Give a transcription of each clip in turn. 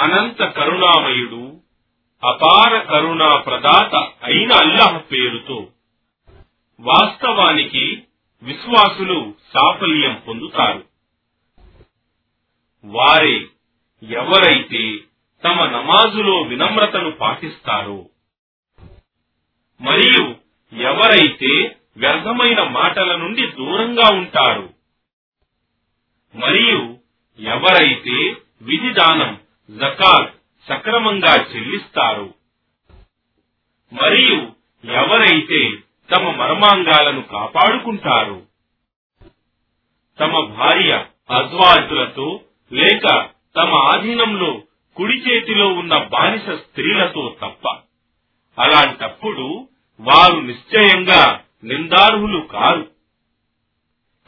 అనంత కరుణామయుడు అపార కరుణా ప్రదాత అయిన అల్లాహ్ పేరుతో వాస్తవానికి విశ్వాసులు సాఫల్యం పొందుతారు. వారే ఎవరైతే తమ నమాజులో వినమ్రతను పాటిస్తారో మరియు ఎవరైతే వ్యర్థమైన మాటల నుండి దూరంగా ఉంటారు మరియు ఎవరైతే విధిదానం జకాత్ సక్రమంగా చెల్లిస్తారు. మరియు ఎవరైతే తమ మర్మాంగాలను కాపాడుకుంటారు తమ భార్య అజ్వాజులతో లేక తమ ఆధీనంలో కుడి చేతిలో ఉన్న బానిస స్త్రీలతో తప్ప అలాంటప్పుడు వారు నిశ్చయంగా నిందార్హులు కారు.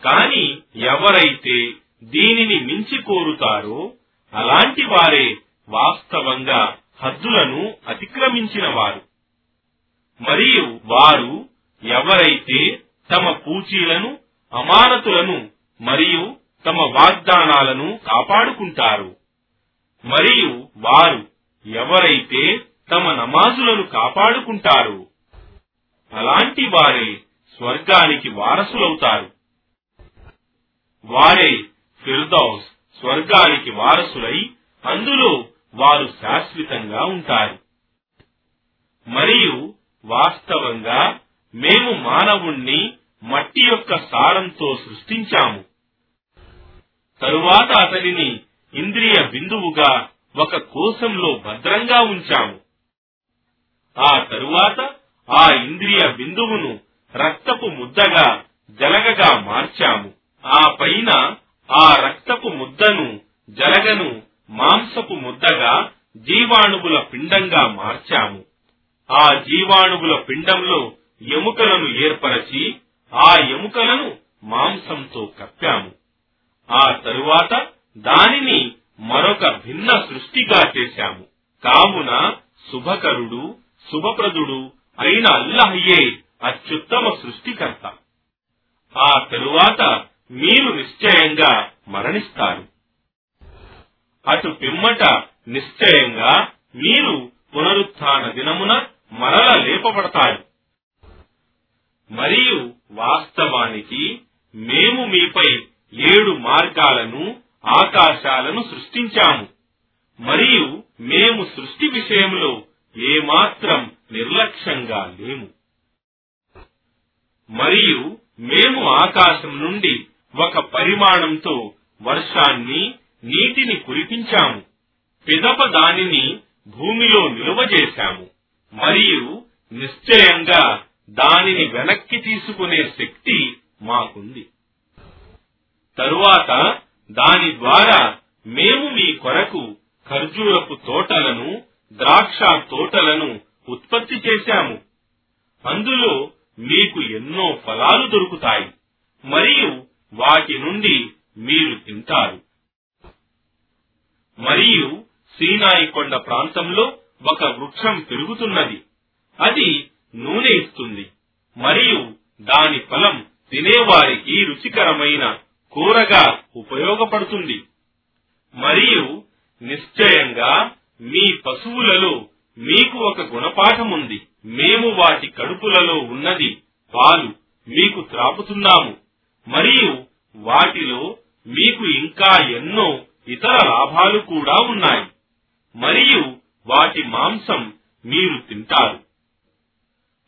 కాని ఎవరైతే దీనిని మించి కోరుతారో అలాంటి వారే వాస్తవంగా హద్దులను అతిక్రమించిన వారు మరియు వారు ఎవరైతే తమ పూచీలను అమానతులను మరియు తమ వాగ్దానాలను కాపాడుకుంటారు మరియు వారు ఎవరైతే తమ నమాజులను కాపాడుకుంటారు అలాంటి వారే స్వర్గానికి వారసులవుతారు. వారే ఫిర్దౌస్. స్వర్గానికి వారసులై అందులో వారు శాశ్వతంగా ఉంటారు. మరియు వాస్తవంగా మేము మానవుణ్ణి మట్టి యొక్క సారంతో సృష్టించాము. తరువాత అతనిని ఇంద్రియ బిందువుగా ఒక కోశంలో భద్రంగా ఉంచాము. ఆ తరువాత ఆ ఇంద్రియ బిందువును రక్తపు ముద్దగా జలగగా మార్చాము. ఆ పైన ఆ రక్తపు ముద్దను జలగను మాంసపు ముద్దగా జీవాణువుల పిండంగా మార్చాము. ఆ జీవాణువుల పిండంలో ఎముకలను ఏర్పరచి ఆ ఎముకలను మాంసంతో కప్పాము. ఆ తరువాత దానిని మరొక భిన్న సృష్టిగా చేశాము. కావున శుభకరుడు శుభప్రదుడు అయిన అల్లహయ్యే అత్యుత్తమ సృష్టికర్త. ఆ తరువాత మీరు నిశ్చయంగా మరణిస్తారు. అటు పిమ్మట నిశ్చయంగా మీరు పునరుత్థాన దినమున మరల లేపబడతారు. మరియు వాస్తవానికి మేము మీపై ఏడు మార్గాలను ఆకాశాలను సృష్టించాము. మరియు మేము సృష్టి విషయంలో ఏమాత్రం నిర్లక్ష్యంగా లేము. మరియు మేము ఆకాశం నుండి ఒక పరిమాణంతో వర్షాన్ని నీటిని కురిపించాము. పిదప దానిని భూమిలో నిలువ చేశాము. మరియు నిశ్చయంగా దానిని వెనక్కి తీసుకునే శక్తి మాకుంది. తరువాత దాని ద్వారా మేము మీ కొరకు ఖర్జూరపు తోటలను ద్రాక్ష తోటలను ఉత్పత్తి చేశాము. అందులో మీకు ఎన్నో ఫలాలు దొరుకుతాయి. మరియు వాటి నుండి మీరు తింటారు. మరియు సీనాయి కొండ ప్రాంతంలో ఒక వృక్షం పెరుగుతున్నది. అది నూనె ఇస్తుంది. మరియు దాని ఫలం తినేవారికి రుచికరమైన కూరగా ఉపయోగపడుతుంది. మరియు నిశ్చయంగా మీ పశువులలో మీకు ఒక గుణపాఠం ఉంది. మేము వాటి కడుపులలో ఉన్నది పాలు. మీకు త్రాపుతున్నాము. మరియు వాటిలో మీకు ఇంకా ఎన్నో ఇతర లాభాలు కూడా ఉన్నాయి. మరియు వాటి మాంసం మీరు తింటారు.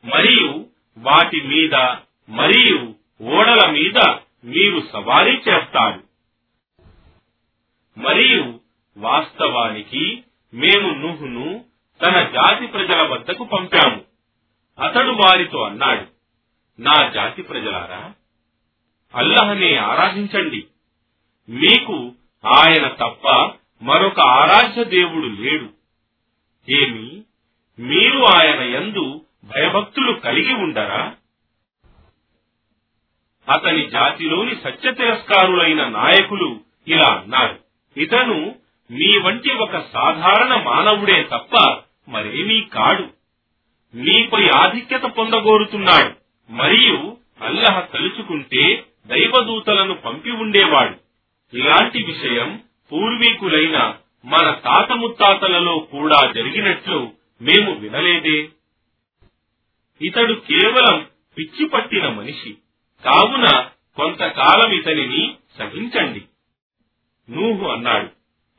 మరియు వాటి మీద మరియు ఓడల మీద మీరు సవారీ చేస్తారు. మరియు వాస్తవానికి మేము నుహును తన జాతి ప్రజల వద్దకు పంపాము. అతడు వారితో అన్నాడు నా జాతి ప్రజలారా అల్లహనే ఆరాధించండి. మీకు ఆయన తప్ప మరొక ఆరాధ్య దేవుడు లేడు. ఏమి? మీరు ఆయన యందు భయభక్తులు కలిగి ఉండరా? అతని జాతిలోని సత్య తిరస్కారులైన నాయకులు ఇలా అన్నారు. ఇతను మీ వంటి ఒక సాధారణ మానవుడే తప్ప మరేమీ కాడు. మీపై ఆధిక్యత పొందగోరుతున్నాడు. మరియు అల్లహ తలుచుకుంటే దైవదూతలను పంపి ఉండేవాడు. ఇలాంటి విషయం పూర్వీకులైన మన తాత ముత్తాతలలో కూడా జరిగినట్లు మేము వినలేదే. ఇతడు కేవలం పిచ్చి పట్టిన మనిషి. కావున కొంతకాలం ఇతనిని సహించండి. నూహు అన్నాడు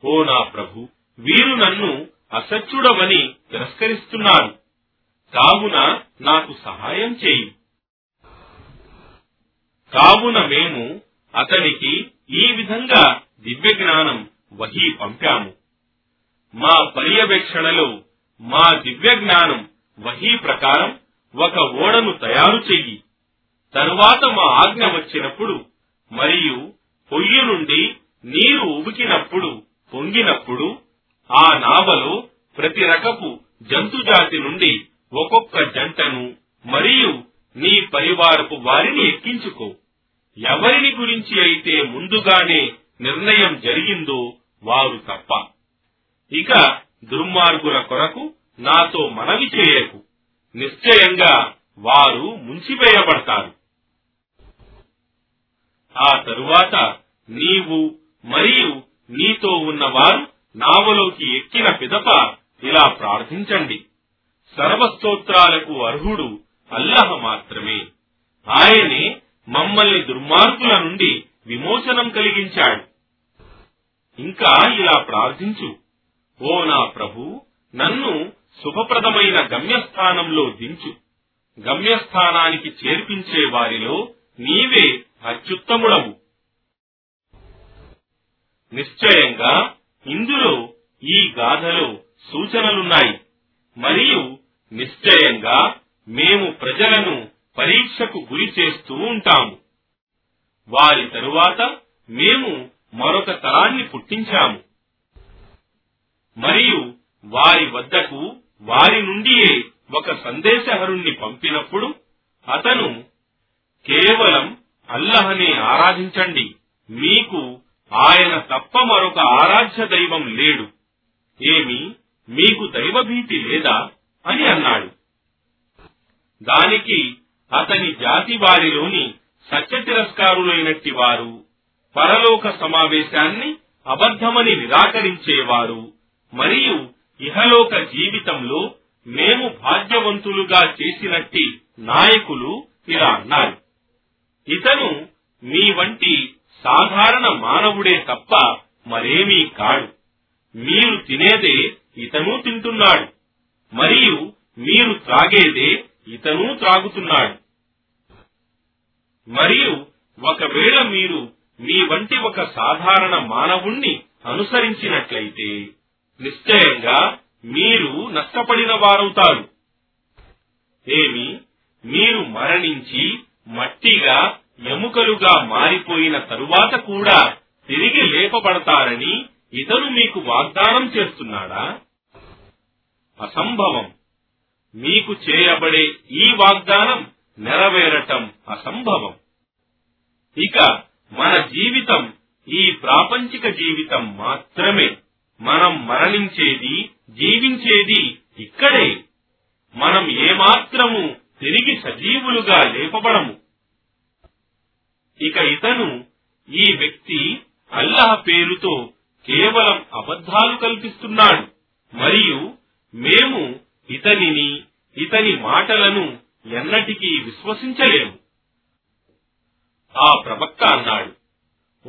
ఓ నా ప్రభు వీరు నన్ను అసత్యుడమని తిరస్కరిస్తున్నారు. కావున నాకు సహాయం చేయి. కావున మేము అతనికి ఈ విధంగా దివ్య జ్ఞానం వహీ పంపాము. మా పర్యవేక్షణలో మా దివ్య జ్ఞానం వహీ ప్రకారం ఒక ఓడను తయారు చెయ్యి. తరువాత మా ఆజ్ఞ వచ్చినప్పుడు మరియు పొయ్యి నుండి నీరు ఉబికినప్పుడు పొంగినప్పుడు ఆ నావలో ప్రతి రకపు జంతుజాతి నుండి ఒక్కొక్క జంటను మరియు నీ పరివారపు వారిని ఎక్కించుకో. ఎవరిని గురించి అయితే ముందుగానే నిర్ణయం జరిగిందో వారు తప్ప. ఇక దుర్మార్గుల కొరకు నాతో మనవి చేయకు. నిశ్చయంగా వారు ముంచివేయబడతారు. ఆ తరువాత నీవు మరియు నీతో ఉన్నవారు నావలోకి ఎక్కిన పిదప ఇలా ప్రార్థించండి. సర్వస్తోత్రాలకు అర్హుడు అల్లహ మాత్రమే. ఆయనే మమ్మల్ని దుర్మార్గుల నుండి విమోచనం కలిగించాడు. ఇంకా ఇలా ప్రార్థించు. ఓ నా ప్రభు నన్ను శుభప్రదమైన గమ్యస్థానంలో దించు. గమ్యస్థానానికి చేర్పించే వారిలో నీవే అత్యుత్తముడవు. నిశ్చయంగా ఇందులో ఈ గాథలో సూచనలున్నాయి. మరియు నిశ్చయంగా మేము ప్రజలను పరీక్షకు గురి చేస్తూ ఉంటాము. వారి తరువాత మేము మరొక తరాన్ని పుట్టించాము. మరియు వారి వద్దకు వారి నుండియే ఒక సందేశహరుణ్ణి పంపినప్పుడు అతను కేవలం అల్లహనే ఆరాధించండి. మీకు ఆయన తప్ప మరొక ఆరాధ్య దైవం లేడు. ఏమి మీకు దైవభీతి లేదా? అని అన్నాడు. దానికి అతని జాతి వారిలోని సత్య తిరస్కారులైనట్టి వారు పరలోక సమావేశాన్ని అబద్ధమని నిరాకరించేవారు మరియు ఇహలోక జీవితంలో మేము భాగ్యవంతులుగా చేసినట్టి నాయకులు ఇలా అన్నారు. ఇతను మీ వంటి సాధారణ మానవుడే తప్ప మరేమీ కాడు. మీరు తినేదే ఇతను తింటున్నాడు మరియు మీరు త్రాగేదే ఇతను త్రాగుతున్నాడు. మరియు ఒకవేళ మీరు మీ వంటి ఒక సాధారణ మానవుణ్ణి అనుసరించినట్లయితే నిశ్చయంగా మీరు నష్టపడిన వారవుతారు. ఏమి? మీరు మరణించి మట్టిగా ఎముకలుగా మారిపోయిన తరువాత కూడా తిరిగి లేపబడతారని ఇతను మీకు వాగ్దానం చేస్తున్నాడా? అసంభవం. మీకు చేయబడే ఈ వాగ్దానం నెరవేరటం అసంభవం. ఇక మన జీవితం ఈ ప్రాపంచిక జీవితం మాత్రమే. మనం మరణించేది జీవించేది ఇక్కడే. మనం ఏమాత్రము తిరిగి సజీవులుగా లేపబడము. ఇక ఇతను ఈ వ్యక్తి అల్లాహ్ పేరుతో కేవలం అబద్ధాలు కల్పిస్తున్నాడు. మరియు మేము ఇతనిని ఇతని మాటలను ఎన్నటికీ విశ్వసించలేము. ఆ ప్రవక్త అన్నాడు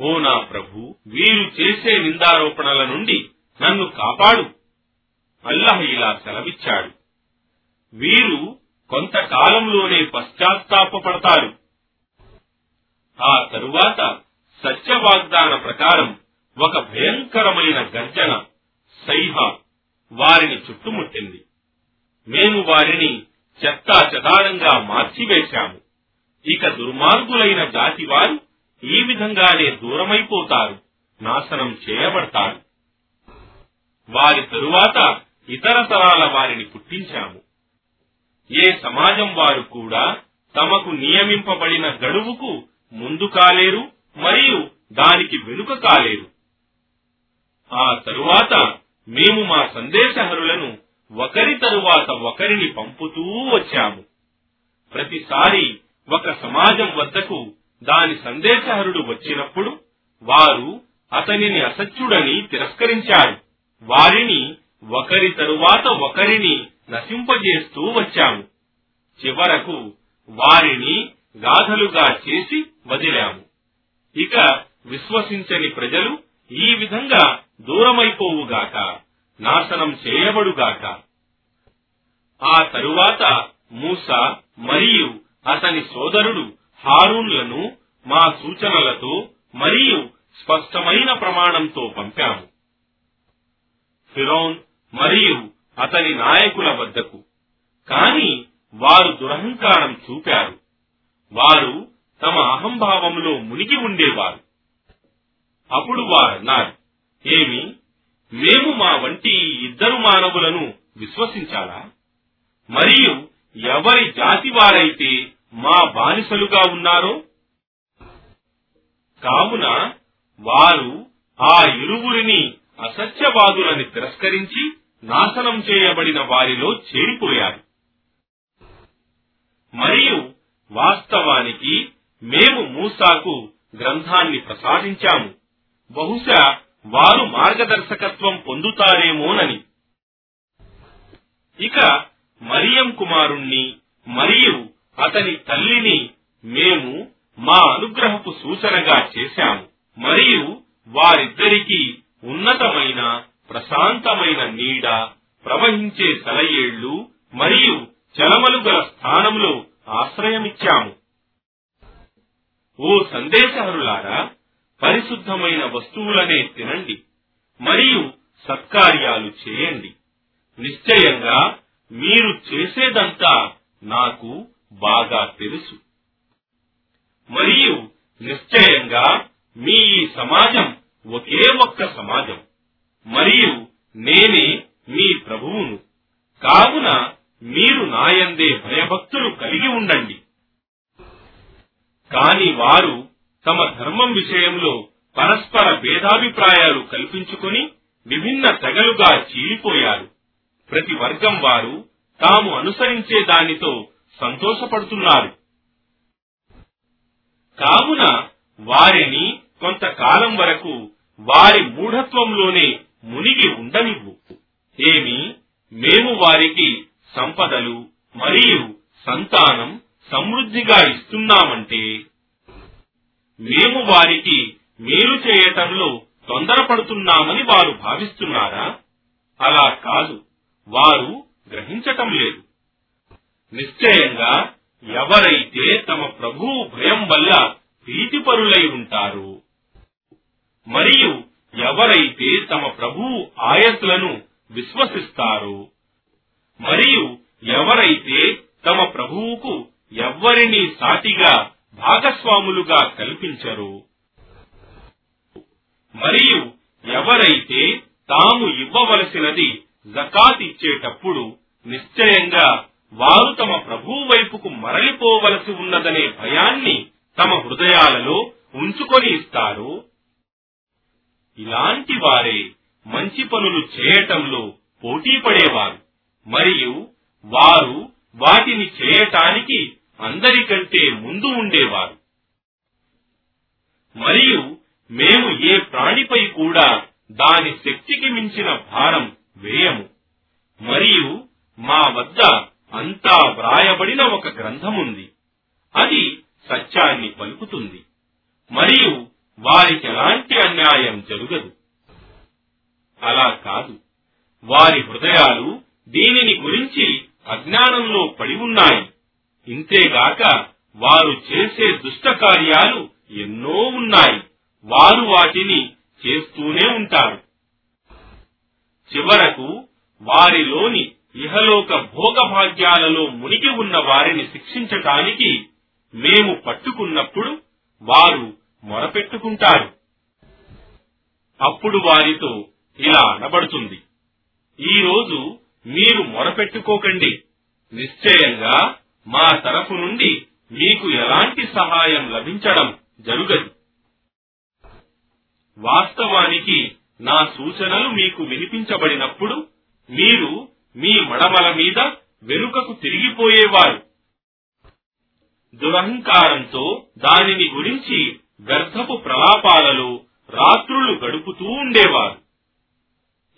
ఓ నా ప్రభు వీరు చేసే నిందారోపణల నుండి నన్ను కాపాడు. అల్లహ ఇలా సెలవిచ్చాడు వీరు కొంతకాలంలోనే పశ్చాత్తాపడతారు ఆ తరువాత సత్య వాగ్దాన ప్రకారం ఒక భయంకరమైన గర్జన సైహ వారిని చుట్టుముట్టింది. మేము వారిని చెత్తా చెదారంగా మార్చివేశాము. ఇక దుర్మార్గులైన జాతి వారు ఈ విధంగానే దూరమైపోతారు నాశనం చేయబడతారు. వారి తరువాత ఇతర తరాల వారిని పుట్టించాము. ఏ సమాజం వారు కూడా తమకు నియమింపబడిన గడువుకు ముందు కాలేరు మరియు దానికి వెనుక కాలేరు. ఆ తరువాత మేము మా సందేశహరులను ఒకరి తరువాత ఒకరిని పంపుతూ వచ్చాము. ప్రతిసారి ఒక సమాజం వద్దకు దాని సందేశహరుడు వచ్చినప్పుడు వారు అతనిని అసత్యుడని తిరస్కరించారు. వారిని ఒకరి తరువాత ఒకరిని నశింపజేస్తూ వచ్చాము. చివరకు వారిని గాథలుగా చేసి వదిలాము. ఇక విశ్వసించని ప్రజలు ఈ విధంగా దూరమైపోవుగాక. నాశనం చేయబడుగాక. ఆ తరువాత మూస మరియు అతని సోదరుడు హారూన్లను మా సూచనలతో మరియు స్పష్టమైన ప్రమాణంతో పంపాము. ఫిరోన్ మరియు అతని నాయకుల వద్దకు. కాని వారు దురహంకారం చూపారు. వారు తమ అహంభావంలో మునిగి ఉండేవారు. అప్పుడు వారన్నారు ఏమి? మేము మా వంటి ఇద్దరు మానవులను విశ్వసించాలా? మరియు ఎవరి జాతి వారైతే మా బానిసలుగా ఉన్నారో? కావున వారు ఆ ఇరువురిని అసత్యవాదులని తిరస్కరించి నాశనం చేయబడిన వారిలో చేరిపోయారు. మరియు వాస్తవానికి మేము మూసాకు గ్రంథాన్ని ప్రసాదించాము. బహుశా వారు మార్గదర్శకత్వం పొందుతారేమోనని. ఇక మరియం కుమారుణ్ణి మరియు అతని తల్లిని మేము మా అనుగ్రహపు సూచనగా చేశాము. మరియు వారిద్దరికీ ఉన్నతమైన ప్రశాంతమైన నీడ ప్రవహించే సెలయేళ్ళు మరియు చలమలు గల స్థానంలో ఆశ్రయమిచ్చాము. ఓ సందేశహరులారా పరిశుద్ధమైన వస్తువులనే తినండి మరియు సత్కార్యాలు చేయండి. నిశ్చయంగా మీరు చేసేదంతా నాకు బాగా తెలుసు. మరియు నిశ్చయంగా మీ ఈ సమాజం ఒకే ఒక్క సమాజం మరియు నేనే మీ ప్రభువును. కావున మీరు నాయందే భయభక్తులు కలిగి ఉండండి. కాని వారు తమ ధర్మం విషయంలో పరస్పర భేదాభిప్రాయాలు కల్పించుకుని విభిన్న తెగలుగా చీలిపోయారు. ప్రతి వర్గం వారు తాము అనుసరించే దానితో సంతోషపడుతున్నారు. కావున వారిని కొంతకాలం వరకు వారి మూఢత్వంలోనే మునిగి ఉండనివ్వు. ఏమి? మేము వారికి సంపదలు మరియు సంతానం సమృద్ధిగా ఇస్తున్నామంటే మేము వారికి మేలు చేయటంలో తొందరపడుతున్నామని వారు భావిస్తున్నారా? అలా కాదు. వారు గ్రహించటం లేదు. నిశ్చయంగా ఎవరైతే తమ ప్రభువు భయం వల్ల ప్రీతిపరులై ఉంటారు మరియు ఎవరైతే తమ ప్రభువు ఆయత్లను విశ్వసిస్తారు మరియు ఎవరైతే తమ ప్రభువుకు ఎవ్వరినీ సాటిగా భాగస్వాములుగా కల్పించరు. మరియు ఎవరైతే తాము ఇవ్వవలసినది జకాత్ ఇచ్చేటప్పుడు నిశ్చయంగా వారు తమ ప్రభువు వైపుకు మరలిపోవలసి ఉన్నదనే భయాన్ని తమ హృదయాలలో ఉంచుకొని ఇస్తారు. ఇలాంటి వారే మంచి పనులు చేయటంలో పోటీ పడేవారు. మరియు వారు వాటిని చేయటానికి అందరికంటే ముందు ఉండేవారు. మరియు మేము ఏ ప్రాణిపై కూడా దాని శక్తికి మించిన భారం వేయము. మరియు మా వద్ద అంతా వ్రాయబడిన ఒక గ్రంథముంది. అది సత్యాన్ని పలుకుతుంది. మరియు వారికి ఎలాంటి అన్యాయం జరగదు. అలా కాదు. వారి హృదయాలు దీనిని గురించి అజ్ఞానంలో పడి ఉన్నాయి. ఇంతేగాక వారు చేసే దుష్ట కార్యాలు ఎన్నో ఉన్నాయి. వారు వాటిని చేస్తూనే ఉంటారు. చివరకు వారిలోని ఇహలోక భోగభాగ్యాలలో మునిగి ఉన్న వారిని శిక్షించటానికి మేము పట్టుకున్నప్పుడు వారు మొరపెట్టుకుంటారు. అప్పుడు వారితో ఇలా అనబడుతుంది. ఈరోజు మీరు మొరపెట్టుకోకండి. నిశ్చయంగా మా తరఫు నుండి మీకు ఎలాంటి సహాయం లభించడం జరుగదు. వాస్తవానికి నా సూచనలు మీకు వినిపించబడినప్పుడు మీరు మీ మడమల మీద వెనుకకు తిరిగిపోయేవారు. దురహంకారంతో దానిని గురించి వ్యర్థపు ప్రలాపాలలో రాత్రులు గడుపుతూ ఉండేవారు.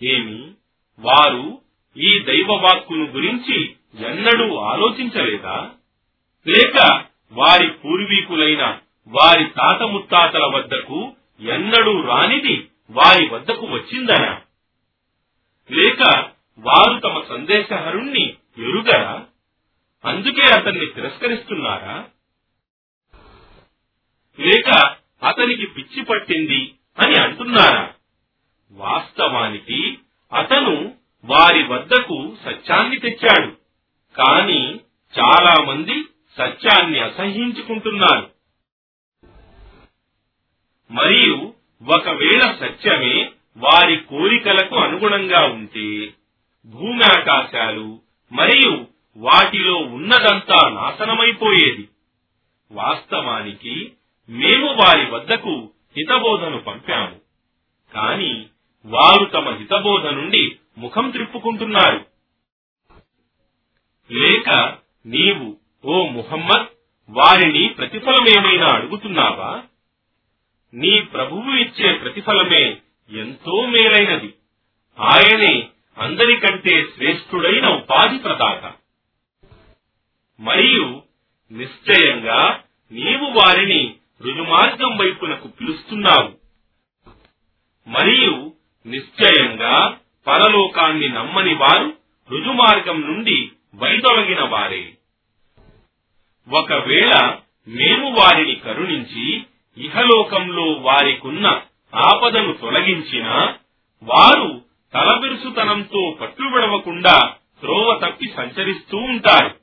ఏమి? వారు ఈ దైవవాక్కును గురించి ఎన్నడూ ఆలోచించలేదా? లేక వారి పూర్వీకులైన వారి తాత ముత్తాతల వద్దకు ఎన్నడూ రానిది వారి వద్దకు వచ్చిందనా? లేక వారు తమ సందేశహరుణ్ణి ఎరుగరా? అందుకే అతన్ని తిరస్కరిస్తున్నారా? లేక అతనికి పిచ్చి పట్టింది అని అంటున్నారా? వాస్తవానికి అతను వారి వద్దకు సత్యాన్ని తెచ్చాడు. కాని చాలా మంది సత్యాన్ని అసహించుకుంటున్నారు. మరియు ఒకవేళ సత్యమే వారి కోరికలకు అనుగుణంగా ఉంటే భూమి ఆకాశాలు మరియు వాటిలో ఉన్నదంతా నాశనమైపోయేది. వాస్తవానికి మేము వారి వద్దకు హితబోధను పంపాము. కాని వారు తమ హితబోధ నుండి ముఖం త్రిప్పుకుంటున్నారు. లేక నీవు ఓ ముహమ్మద్ వారిని ప్రతిఫలమేమైనా అడుగుతున్నావా? నీ ప్రభువు ఇచ్చే ప్రతిఫలమే ఎంతో మేలైనది. ఆయనే అందరికంటే శ్రేష్ఠుడైన ఉపాధి ప్రదాత. మరియు నిశ్చయంగా నీవు వారిని రుజుమార్గం వైపునకు పిలుస్తున్నావు. మరియు నిశ్చయంగా పరలోకాన్ని నమ్మని వారు రుజుమార్గం నుండి వైదొలగిన వారే. ఒకవేళ మేము వారిని కరుణించి ఇహలోకంలో వారికున్న ఆపదను తొలగించినా వారు తలబిరుసుతనంతో పట్టుబడవకుండా త్రోవ తప్పి సంచరిస్తూ ఉంటారు.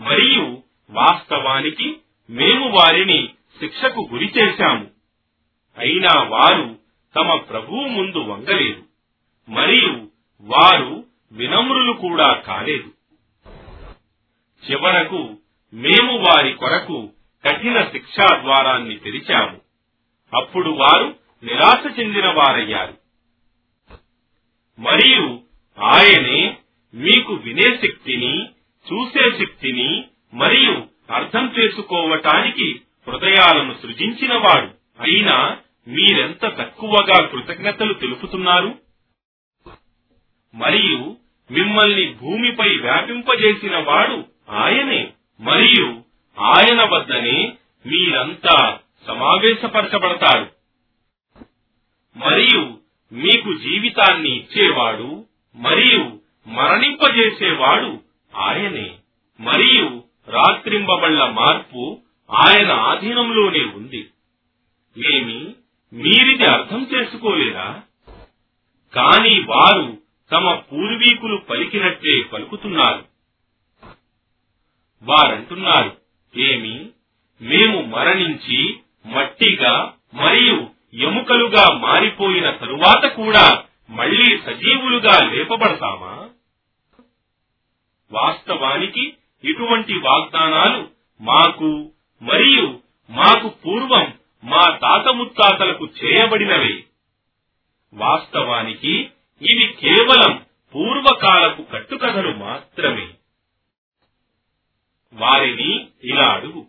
మరియు వాస్తవానికి మేము వారిని శిక్షకు గురి చేశాము. అయినా వారు తమ ప్రభువు ముందు వంగలేదు. మరియు వారు వినమ్రులు కూడా కాలేదు. చివరకు మేము వారి కొరకు కఠిన శిక్షా ద్వారాన్ని తెరిచాము. అప్పుడు వారు నిరాశ చెందిన వారయ్యారు. మరియు ఆయనే మీకు వినే శక్తిని చూసే శక్తిని మరియు అర్థం చేసుకోవటానికి హృదయాలను సృజించినవాడు. అయినా మీరెంత తక్కువగా కృతజ్ఞతలు తెలుపుతున్నారు? మరియు మిమ్మల్ని భూమిపై వ్యాపింపజేసిన వాడు ఆయనే. మరియు ఆయన వద్దనే మీరంతా సమావేశపరచబడతారు. మరియు మీకు జీవితాన్ని ఇచ్చేవాడు మరియు మరణింపజేసేవాడు ఆయనే. మరియు రాత్రింబబళ్ళ మార్పు ఆయన ఆధీనంలోనే ఉంది. మేమి మీరిది అర్థం చేసుకోలేరా కాని వారు తమ పూర్వీకులు పలికినట్టే పలుకుతున్నారు. వారంటున్నారు ఏమి? మేము మరణించి మట్టిగా మరియు ఎముకలుగా మారిపోయిన తరువాత కూడా మళ్ళీ సజీవులుగా లేపబడతామా? వాస్తవానికి ఇటువంటి వాగ్దానాలు మాకు మరియు మాకు పూర్వం మా తాత ముత్తాతలకు చేయబడినవే. వాస్తవానికి ఇవి కేవలం పూర్వకాలపు కట్టుకథలు మాత్రమే. వారిని ఇలా అడుగు.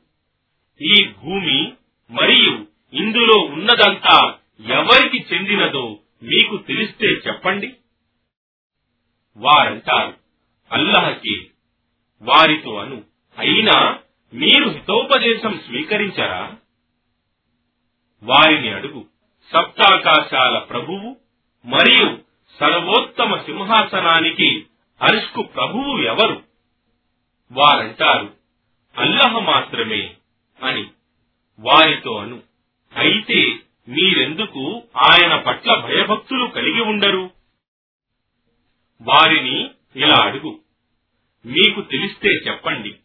ఈ భూమి మరియు ఇందులో ఉన్నదంతా ఎవరికి చెందినదో మీకు తెలిస్తే చెప్పండి. వారంటారు అల్లహకి వారితో అను. అయినా మీరు హితోపదేశం స్వీకరించరా? వారిని అడుగు సప్తాకాశాల ప్రభువు మరియు సర్వోత్తమ సింహాసనానికి అరుష్కు ప్రభువు ఎవరు? వారంటారు అల్లహ మాత్రమే అని. వారితో అను అయితే మీరెందుకు ఆయన పట్ల భయభక్తులు కలిగి ఉండరు? వారిని ఇలా అడుగు మీకు తెలిస్తే చెప్పండి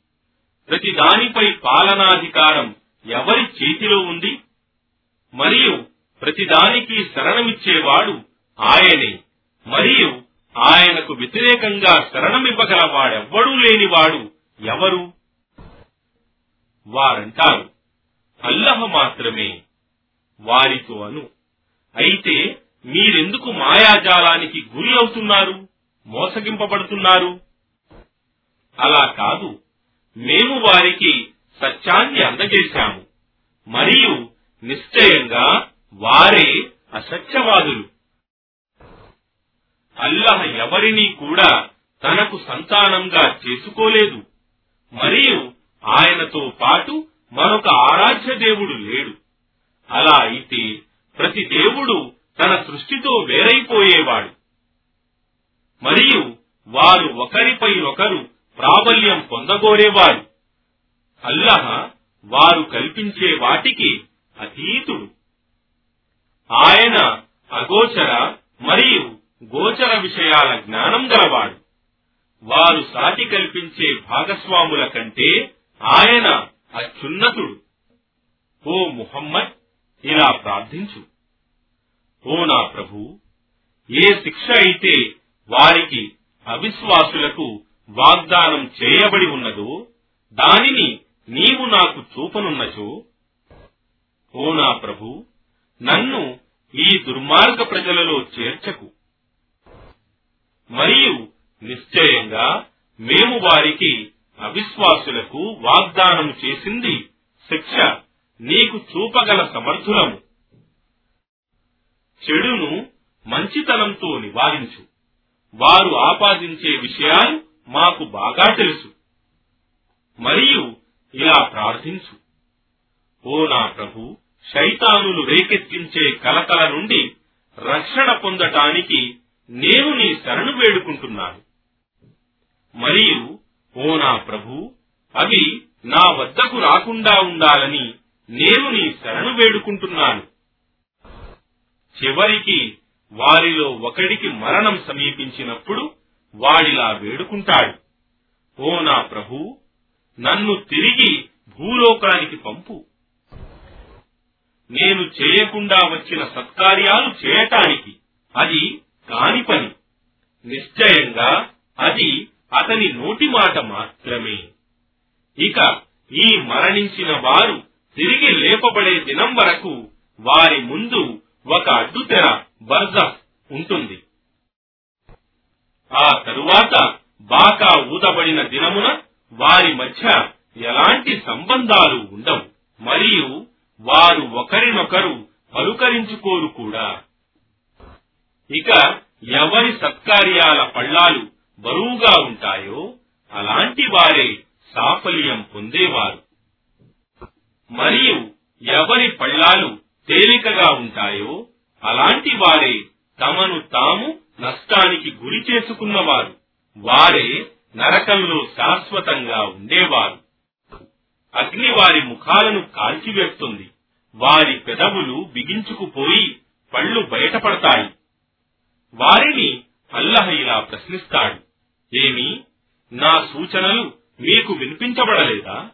ప్రతి దానిపై పాలనాధికారం ఎవరి చేతిలో ఉంది? మరియు ప్రతిదానికి శరణమిచ్చేవాడు ఆయనే. మరియు ఆయనకు వ్యతిరేకంగా శరణమివ్వగల వాడెవ్వడూ లేనివాడు ఎవరు? వారంటారు. అల్లహ మాత్రమే. వారితో అను. అయితే మీరెందుకు మాయాజాలానికి గురి అవుతున్నారు? మోసగింపబడుతున్నారు? అలా కాదు. మేము వారికి సత్యాన్ని అందజేశాము. మరియు నిశ్చయంగా వారే అసత్యవాదులు. అల్లహ ఎవరినీ కూడా తనకు సంతానంగా చేసుకోలేదు. మరియు ఆయనతో పాటు మరొక ఆరాధ్య దేవుడు లేడు. అలా అయితే ప్రతి దేవుడు తన సృష్టితో వేరైపోయేవాడు. మరియు వారు ఒకరిపై ఒకరు ప్రాబల్యం పొందగోరేవారు. అల్లహ వారు కల్పించే వాటికి అతీతుడు. ఆయన అగోచర మరియు గోచర విషయాల జ్ఞానం గలవాడు. వారు సాటి కల్పించే భాగస్వాముల కంటే ఆయన అత్యున్నతుడు. ఓ ముహమ్మద్ ఇలా ప్రార్థించు. ఓ నా ప్రభు ఏ శిక్ష అయితే వారికి అవిశ్వాసులకు వాగ్దానం చేయబడి ఉన్నదో దానిని నీవు నాకు చూపనున్నచో. ఓ నా ప్రభు నన్ను ఈ దుర్మార్గ ప్రజలలో చేర్చకు. మరియు నిశ్చయంగా మేము వారికి అవిశ్వాసులకు వాగ్దానం చేసింది శిక్ష నీకు చూపగల సమర్థులము. చెడును మంచితనంతో నివారించు. వారు ఆపాదించే విషయాలు మాకు బాగా తెలుసు. మరియు ఇలా ప్రార్థించు. ఓ నా ప్రభు శైతానులు రేకెత్తించే కలకల నుండి రక్షణ పొందటానికి నేను నీ శరణు వేడుకుంటున్నాను. మరియు ఓ నా ప్రభు అవి నా వద్దకు రాకుండా ఉండాలని నేను నీ శరణు వేడుకుంటున్నాను. చివరికి వారిలో ఒకడికి మరణం సమీపించినప్పుడు వాడిలా వేడుకుంటాడు. ఓ నా ప్రభు నన్ను తిరిగి భూలోకానికి పంపు. నేను చేయకుండా వచ్చిన సత్కార్యాలు చేయటానికి అది కాని పని. నిశ్చయంగా అది అతని నోటి మాట మాత్రమే. ఇక ఈ మరణించిన వారు తిరిగి లేపబడే దినం వరకు వారి ముందు ఒక అడ్డుతెర బర్జ ఉంటుంది. ఆ తరువాత బాకా ఊదబడిన దినమున వారి మధ్య ఎలాంటి సంబంధాలు ఉండవు. మరియు వారు ఒకరినొకరు పలుకరించుకోరు కూడా. ఇక ఎవరి సత్కార్యాల పళ్ళాలు బరువుగా ఉంటాయో అలాంటి వారే సాఫల్యం పొందేవారు. మరియు ఎవరి పళ్ళాలు తేలికగా ఉంటాయో అలాంటి వారే తమను తాము నష్టానికి గురి చేసుకున్నవారు. వారే నరకంలో శాశ్వతంగా ఉండేవారు. అగ్ని వారి ముఖాలను కాల్చివేస్తుంది. వారి పెదవులు బిగించుకుపోయి పళ్ళు బయటపడతాయి. వారిని అల్లహ ఇలా ప్రశ్నిస్తాడు. ఏమి? నా సూచనలు మీకు వినిపించబడలేదా?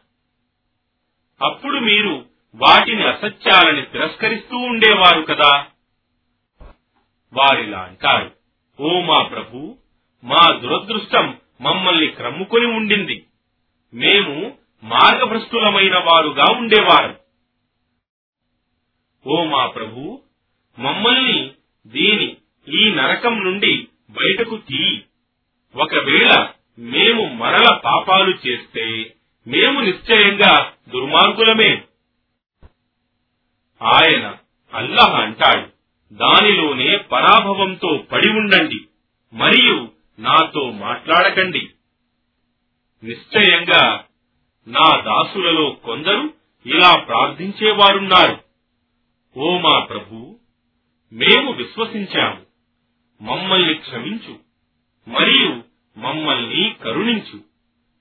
అప్పుడు మీరు వాటిని అసత్యాలని తిరస్కరిస్తూ ఉండేవారు కదా. వారిలా అంటారు ఓ మా ప్రభు మా దురదృష్టం మమ్మల్ని క్రమ్ముకొని ఉండింది. మేము మార్గభ్రష్టులమైన వారుగా ఉండేవారు. ఓ మా ప్రభు మమ్మల్ని దీని ఈ నరకం నుండి బయటకు తీ ఒకవేళ మేము మరల పాపాలు చేస్తే మేము నిశ్చయంగా దుర్మార్గులమే. ఆయన అల్లహ అంటాడు దానిలోనే పరాభవంతో పడి ఉండండి మరియు నాతో మాట్లాడకండి. నిశ్చయంగా నా దాసులలో కొందరు ఇలా ప్రార్థించేవారున్నారు. ఓ మా ప్రభు మేము విశ్వసించాము. మమ్మల్ని క్షమించు. మరియు మమ్మల్ని కరుణించు.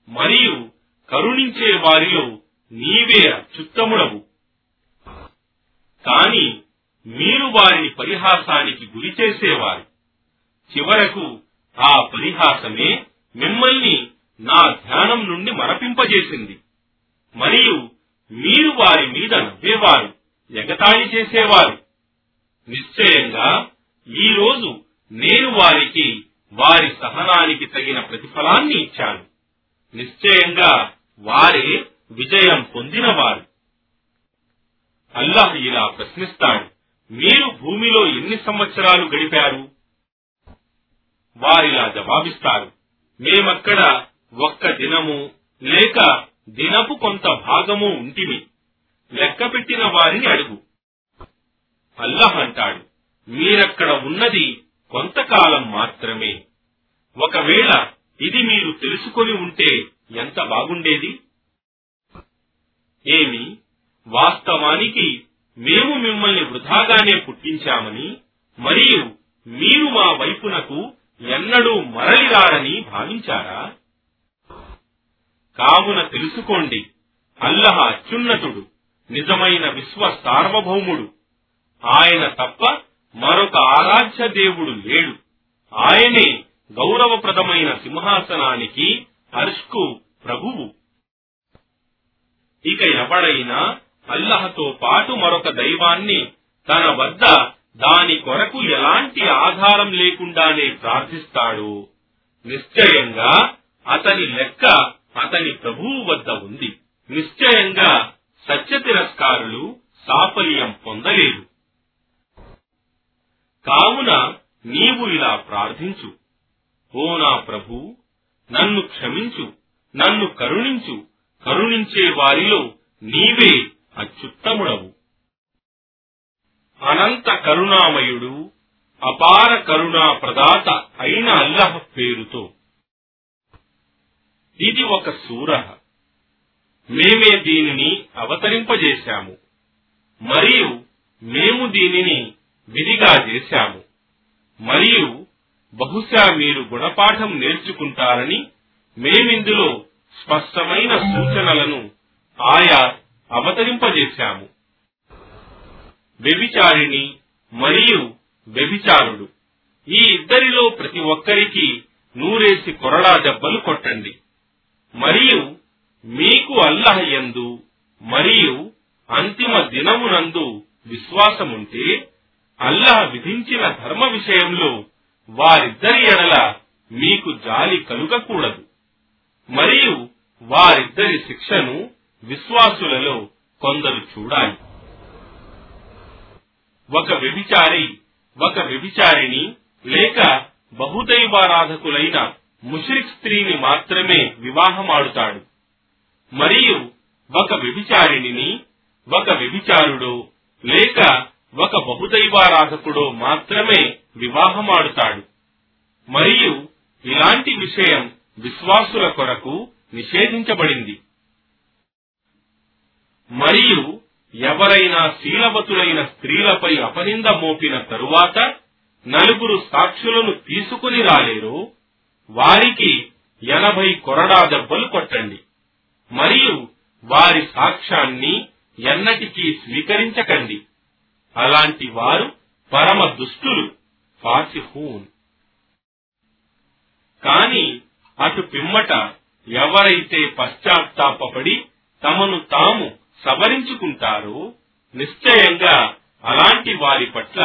మరియు కరుణించే వారిలో నీవే అత్యుత్తముడవు. కాని మీరు వారిని పరిహాసానికి గురి చేసేవారు. చివరకు ఆ పరిహాసమే మిమ్మల్ని నా ధ్యానం నుండి మరపింపజేసింది. మరియు మీరు వారి మీద నవ్వేవారు ఎగతాళి చేసేవారు. నిశ్చయంగా ఈ రోజు నేను వారికి వారి సహనానికి తగిన ప్రతిఫలాన్ని ఇచ్చాను. నిశ్చయంగా వారే విజయం పొందినవారు. అల్లాహ్ ఇలా ప్రశ్నిస్తాడు మీరు భూమిలో ఎన్ని సంవత్సరాలు గడిపారు? వారిలా జవాబిస్తారు మేమక్కడ ఒక్క దినము లేక దినపు కొంత భాగము ఉంటిమి. లెక్క పెట్టిన వారిని అడుగు. అల్లాహ్ అంటాడు మీరక్కడ ఉన్నది కొంతకాలం మాత్రమే. ఒకవేళ ఇది మీరు తెలుసుకొని ఉంటే ఎంత బాగుండేది? ఏమి? వాస్తవానికి మేము మిమ్మల్ని వృధాగానే పుట్టించామని మరియు మీరు మా వైపునకు ఎన్నడూ మరలిరారని భావించారా? కావున తెలుసుకోండి అల్లహ అత్యున్నతుడు నిజమైన విశ్వ సార్వభౌముడు. ఆయన తప్ప మరొక ఆరాధ్య దేవుడు లేడు. ఆయనే గౌరవప్రదమైన సింహాసనానికి అర్ష్కు ప్రభువు. ఇక ఎవడైనా అల్లహతో పాటు మరొక దైవాన్ని తన వద్ద దాని కొరకు ఎలాంటి ఆధారం లేకుండానే ప్రార్థిస్తాడు నిశ్చయంగా అతని లెక్క అతని ప్రభువు వద్ద ఉంది. నిశ్చయంగా సత్యతిరస్కారులు సాఫల్యం పొందలేదు. కావున నీవు ఇలా ప్రార్థించు. ఓ నా ప్రభు నన్ను క్షమించు నన్ను కరుణించు కరుణించే వారిలో నీవే అత్యుత్తముడవు. అనంత కరుణామయుడు అపార కరుణా ప్రదాత అయిన అల్లహ పేరుతో. ఇది ఒక సూరహ. మేమే దీనిని అవతరింపజేశాము. మరియు మేము దీనిని విధిగా చేశాము. మరియు బహుశా మీరు గుణపాఠం నేర్చుకుంటారని మేమిందులో స్పష్టమైన సూచనలను ఆయా అవతరింపజేశాము. వ్యభిచారిణి మరియు వ్యభిచారుడు. ఈ ఇద్దరిలో ప్రతి ఒక్కరికి నూరేసి కొరడా దెబ్బలు కొట్టండి. మరియు మీకు అల్లహ యందు మరియు అంతిమ దినమునందు విశ్వాసముంటే అల్లాహ విధించిన ధర్మ విషయంలో వారిద్దరి ఎడల మీకు జాలి కలుగకూడదు. మరియు వారిద్దరి శిక్షను విశ్వాసులలో కొందరు చూడాలి. ఒక వ్యభిచారి ఒక వ్యభిచారిని లేక బహుదైవారాధకులైన ముషరిక్ స్త్రీని మాత్రమే వివాహమాడుతాడు. మరియు ఒక వ్యభిచారిణిని ఒక వ్యభిచారుడో లేక ఒక బహుదైవారాధకుడు మాత్రమే వివాహమాడుతాడు. మరియు ఇలాంటి విషయం విశ్వాసుల కొరకు నిషేధించబడింది. మరియు ఎవరైనా శీలవతులైన స్త్రీలపై అపనింద మోపిన తరువాత నలుగురు సాక్షులను తీసుకుని రాలేరు వారికి ఎనభై కొరడా దెబ్బలు కొట్టండి. మరియు వారి సాక్ష్యాన్ని ఎన్నటికీ స్వీకరించకండి. అలాంటి వారు పరమ దుష్టులు ఫాసిహూన్. కాని అటు పిమ్మట ఎవరైతే పశ్చాత్తాపడి తమను తాము సవరించుకుంటారో నిశ్చయంగా అలాంటి వారి పట్ల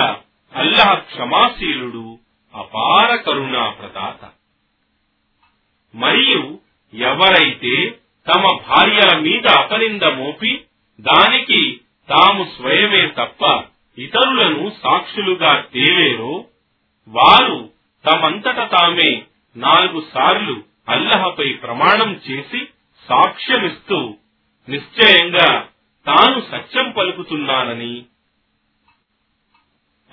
అల్లాహ్ క్షమాశీలుడు అపార కరుణా ప్రదాత మరియు ఎవరైతే తమ భార్యల మీద అపనింద మోపి దానికి తాము స్వయమే తప్ప ఇతరులను సాక్షులుగా తేలేరో వారు తమంతట తామే నాలుగు సార్లు అల్లహపై ప్రమాణం చేసి సాక్ష్యమిస్తూ నిశ్చయంగా తాను సత్యం పలుకుతున్నానని.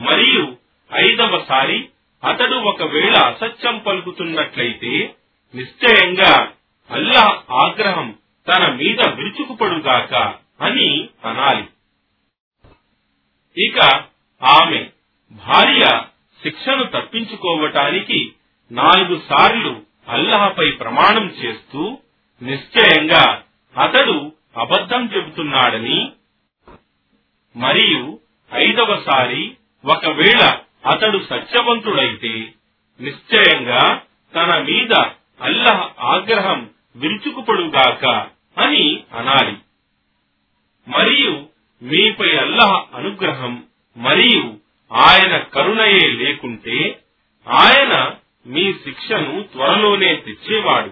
మరియు ఐదవసారి అతడు ఒకవేళ అసత్యం పలుకుతున్నట్లయితే నిశ్చయంగా అల్లాహ్ ఆగ్రహం తన మీద విరుచుకుపడుగాక అని అనాలి. ఇక ఆమె భార్య శిక్షను తప్పించుకోవటానికి నాలుగు సార్లు అల్లహపై ప్రమాణం చేస్తూ నిశ్చయంగా అతడు అబద్ధం చెబుతున్నాడని మరియు ఐదవసారి ఒకవేళ అతడు సత్యవంతుడైతే నిశ్చయంగా తన మీద అల్లహ ఆగ్రహం విరుచుకుపడుగాక అని అనాలి. మరియు మీపై అల్లహ అనుగ్రహం మరియు ఆయన కరుణయే లేకుంటే ఆయన మీ శిక్షను త్వరలోనే తెచ్చేవాడు.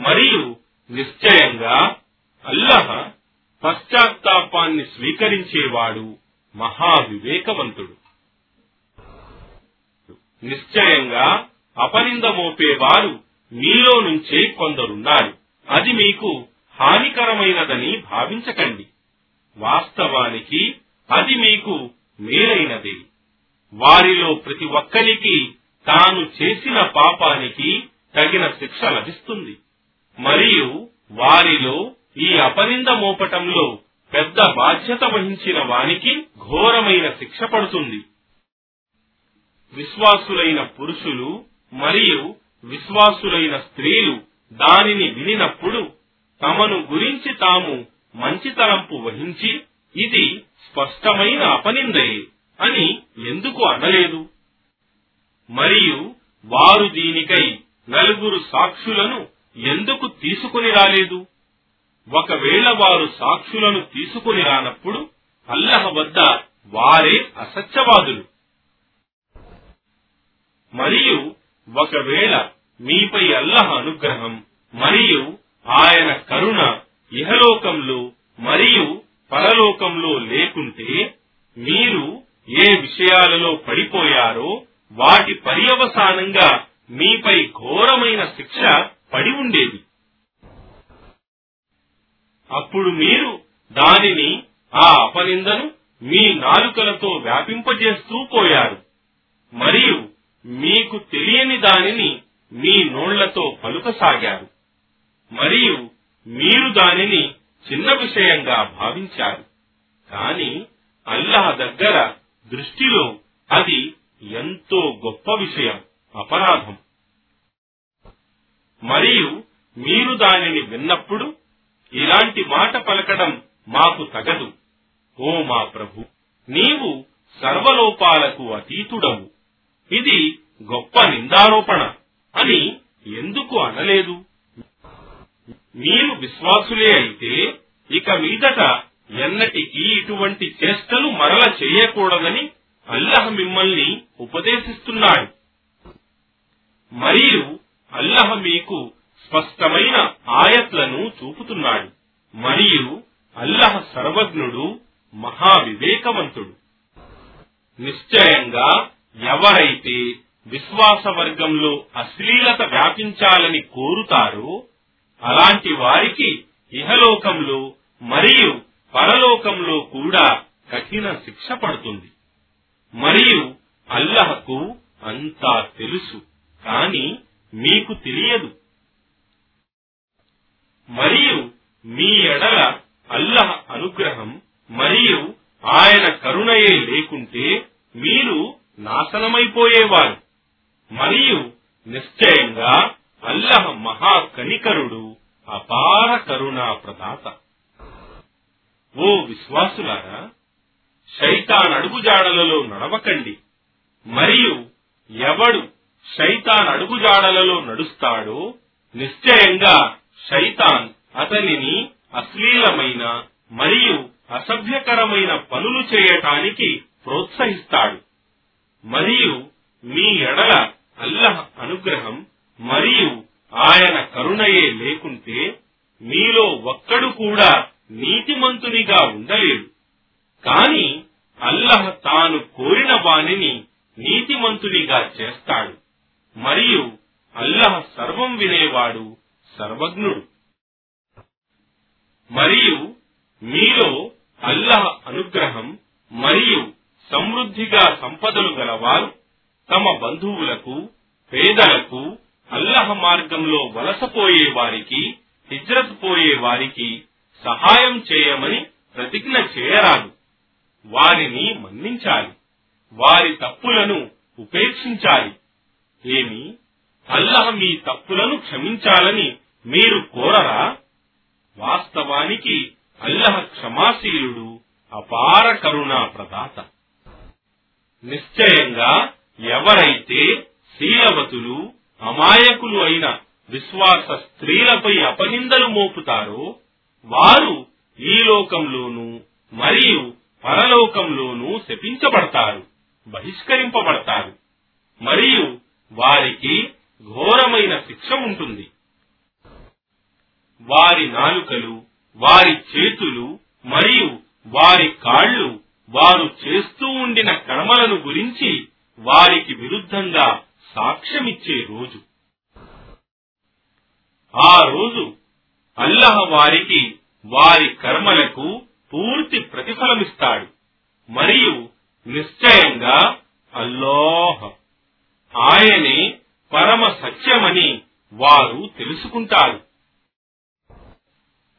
మరియు నిశ్చయంగా అల్లహ పశ్చాత్తాపాన్ని స్వీకరించేవాడు మహావివేకవంతుడు. నిశ్చయంగా అపనింద మోపేవారు మీలో నుంచే కొందరున్నారు. అది మీకు హానికరమైనదని భావించకండి. వాస్తవానికి అది మీకు మేలైనది. వారిలో ప్రతి ఒక్కరికి తాను చేసిన పాపానికి తగిన శిక్ష లభిస్తుంది. మరియు వారిలో ఈ అపనింద మోపటంలో పెద్ద బాధ్యత వహించిన వానికి ఘోరమైన శిక్ష పడుతుంది. విశ్వాసులైన పురుషులు మరియు విశ్వాసులైన స్త్రీలు దానిని వినినప్పుడు తమను గురించి తాము మంచి తలంపు వహించి ఇది స్పష్టమైన అపనిందయే అని ఎందుకు అనలేదు? మరియు వారు దీనికై నలుగురు సాక్షులను ఎందుకు తీసుకుని రాలేదు? ఒకవేళ వారు సాక్షులను తీసుకుని రానప్పుడు అల్లహ వద్ద వారే అసత్యవాదులు. మరియు ఒకవేళ మీపై అల్లహ అనుగ్రహం మరియు ఆయన కరుణ ఇహలోకంలో మరియు పరలోకంలో లేకుంటే మీరు ఏ విషయాలలో పడిపోయారో వాటి పర్యవసానంగా మీపై ఘోరమైన శిక్ష పడి ఉండేది. అప్పుడు మీరు దానిని ఆ అపనిందను మీ నాలుకలతో వ్యాపింపజేస్తూ పోయారు. మరియు మీకు తెలియని దానిని మీ నోళ్ళతో పలుకసాగారు. మరియు మీరు దానిని చిన్న విషయంగా భావించారు. కాని అల్లాహ్ దగ్గర దృష్టిలో అది ఎంతో గొప్ప విషయం అపరాధం. మరియు మీరు దానిని విన్నప్పుడు ఇలాంటి మాట పలకడం మాకు తగదు. ఓ మా ప్రభు నీవు సర్వలోపాలకు అతీతుడవు. ఇది గొప్ప నిందారోపణ అని ఎందుకు అనలేదు? మీరు విశ్వాసులే అయితే ఇక మీదట ఎన్నటికీ ఇటువంటి చేష్టలు మరల చేయకూడదని అల్లహ మిమ్మల్ని ఉపదేశిస్తున్నాడు. మరియు అల్లహ మీకు స్పష్టమైన ఆయత్లను చూపుతున్నాడు. మరియు అల్లహ సర్వజ్ఞుడు మహావివేకవంతుడు. నిశ్చయంగా ఎవరైతే విశ్వాస వర్గంలో అశ్లీలత వ్యాపించాలని కోరుతారో అలాంటి వారికి ఇహలోకంలో మరియు పరలోకంలో కూడా కఠిన శిక్ష పడుతుంది. మరియు అల్లహకు అంతా తెలుసు కాని మీకు తెలియదు. మరియు మీ ఎడల అల్లహ అనుగ్రహం మరియు ఆయన కరుణయే లేకుంటే మీరు నాశనమైపోయేవారు. మరియు నిశ్చయంగా అల్లహ మహా కనికరుడు అపార కరుణా ప్రదాత ఓ విశ్వాసులారా శైతాన్ అడుగుజాడలలో నడవకండి. మరియు ఎవడు శైతాన్ అడుగుజాడలలో నడుస్తాడో నిశ్చయంగా శైతాన్ అతనిని అశ్లీలమైన మరియు అసభ్యకరమైన పనులు చేయటానికి ప్రోత్సహిస్తాడు. మరియు మీ ఎడల అల్లహ అనుగ్రహం మరియు ఆయన కరుణయే లేకుంటే మీలో ఒక్కడు కూడా నీతిమంతునిగా ఉండలేడు. కాని అల్లహ తాను కోరిన వాణిని నీతిమంతునిగా చేస్తాడు. మరియు అల్లహ సర్వం వినేవాడు సర్వజ్ఞుడు. మరియు మీలో అల్లహ అనుగ్రహం మరియు సమృద్ధిగా సంపదలు గలవారు తమ బంధువులకు పేదలకు అల్లహ మార్గంలో వలసపోయే వారికి హిజ్రత్ పోయే వారికి సహాయం చేయమని ప్రతిజ్ఞ చేయరాదు. వారిని మన్నించాలి. వారి తప్పులను ఉపేక్షించాలి. ఏమి? అల్లహ మీ తప్పులను క్షమించాలని మీరు కోరరా? వాస్తవానికి అల్లహ క్షమాశీలుడు అపార కరుణా ప్రదాత. నిశ్చయంగా ఎవరైతే శీలవతులు అమాయకులు అయిన విశ్వాస స్త్రీలపై అపనిందలు మోపుతారో వారు ఈ లోకంలోనూ మరియు పరలోకంలోనూ శపించబడతారు బహిష్కరింపబడతారు మరియు వారికి ఘోరమైన శిక్ష ఉంటుంది. వారి నాలుకలు వారి చేతులు మరియు వారి కాళ్ళు వారు చేస్తూ ఉండిన కర్మలను గురించి వారికి విరుద్ధంగా సాక్ష్యమిచ్చే రోజు. ఆ రోజు అల్లహ వారికి వారి కర్మలకు పూర్తి ప్రతిఫలమిస్తాడు. మరియు నిశ్చయంగా అల్లాహ్ ఆయనే పరమ సత్యమని వారు తెలుసుకుంటారు.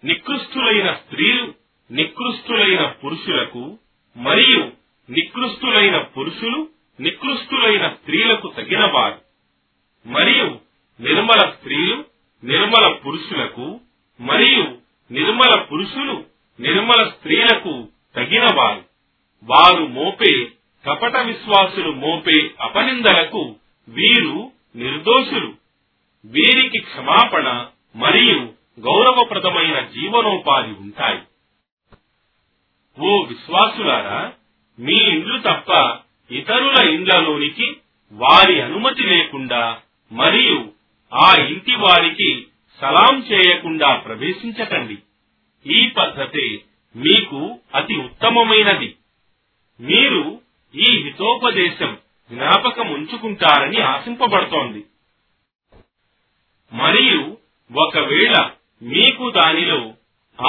నికృష్టులైన స్త్రీలు నికృష్టులైన పురుషులకు మరియు నికృష్టులైన పురుషులు నికృష్టులైన స్త్రీలకు తగినవారు మరియు నిర్మల స్త్రీలు నిర్మల పురుషులకు మరియు నిర్మల పురుషులు నిర్మల స్త్రీలకు తగినవారు వారు మోపే కపట విశ్వాసులు మోపే అపనిందలకు వీరు నిర్దోషులు. వీరికి క్షమాపణ మరియు గౌరవప్రదమైన జీవనోపాధి ఉంటాయి. ఓ విశ్వాసులారా మీ ఇండ్లు తప్ప ఇతరుల ఇండ్లలోనికి వారి అనుమతి లేకుండా మరియు ఆ ఇంటి వారికి సలాం చేయకుండా ప్రవేశించకండి. ఈ పద్ధతి మీకు అతి ఉత్తమమైనది. మీరు ఈ హితోపదేశం జ్ఞాపకం ఉంచుకుంటారని ఆశింపబడుతోంది. మరియు ఒకవేళ మీకు దానిలో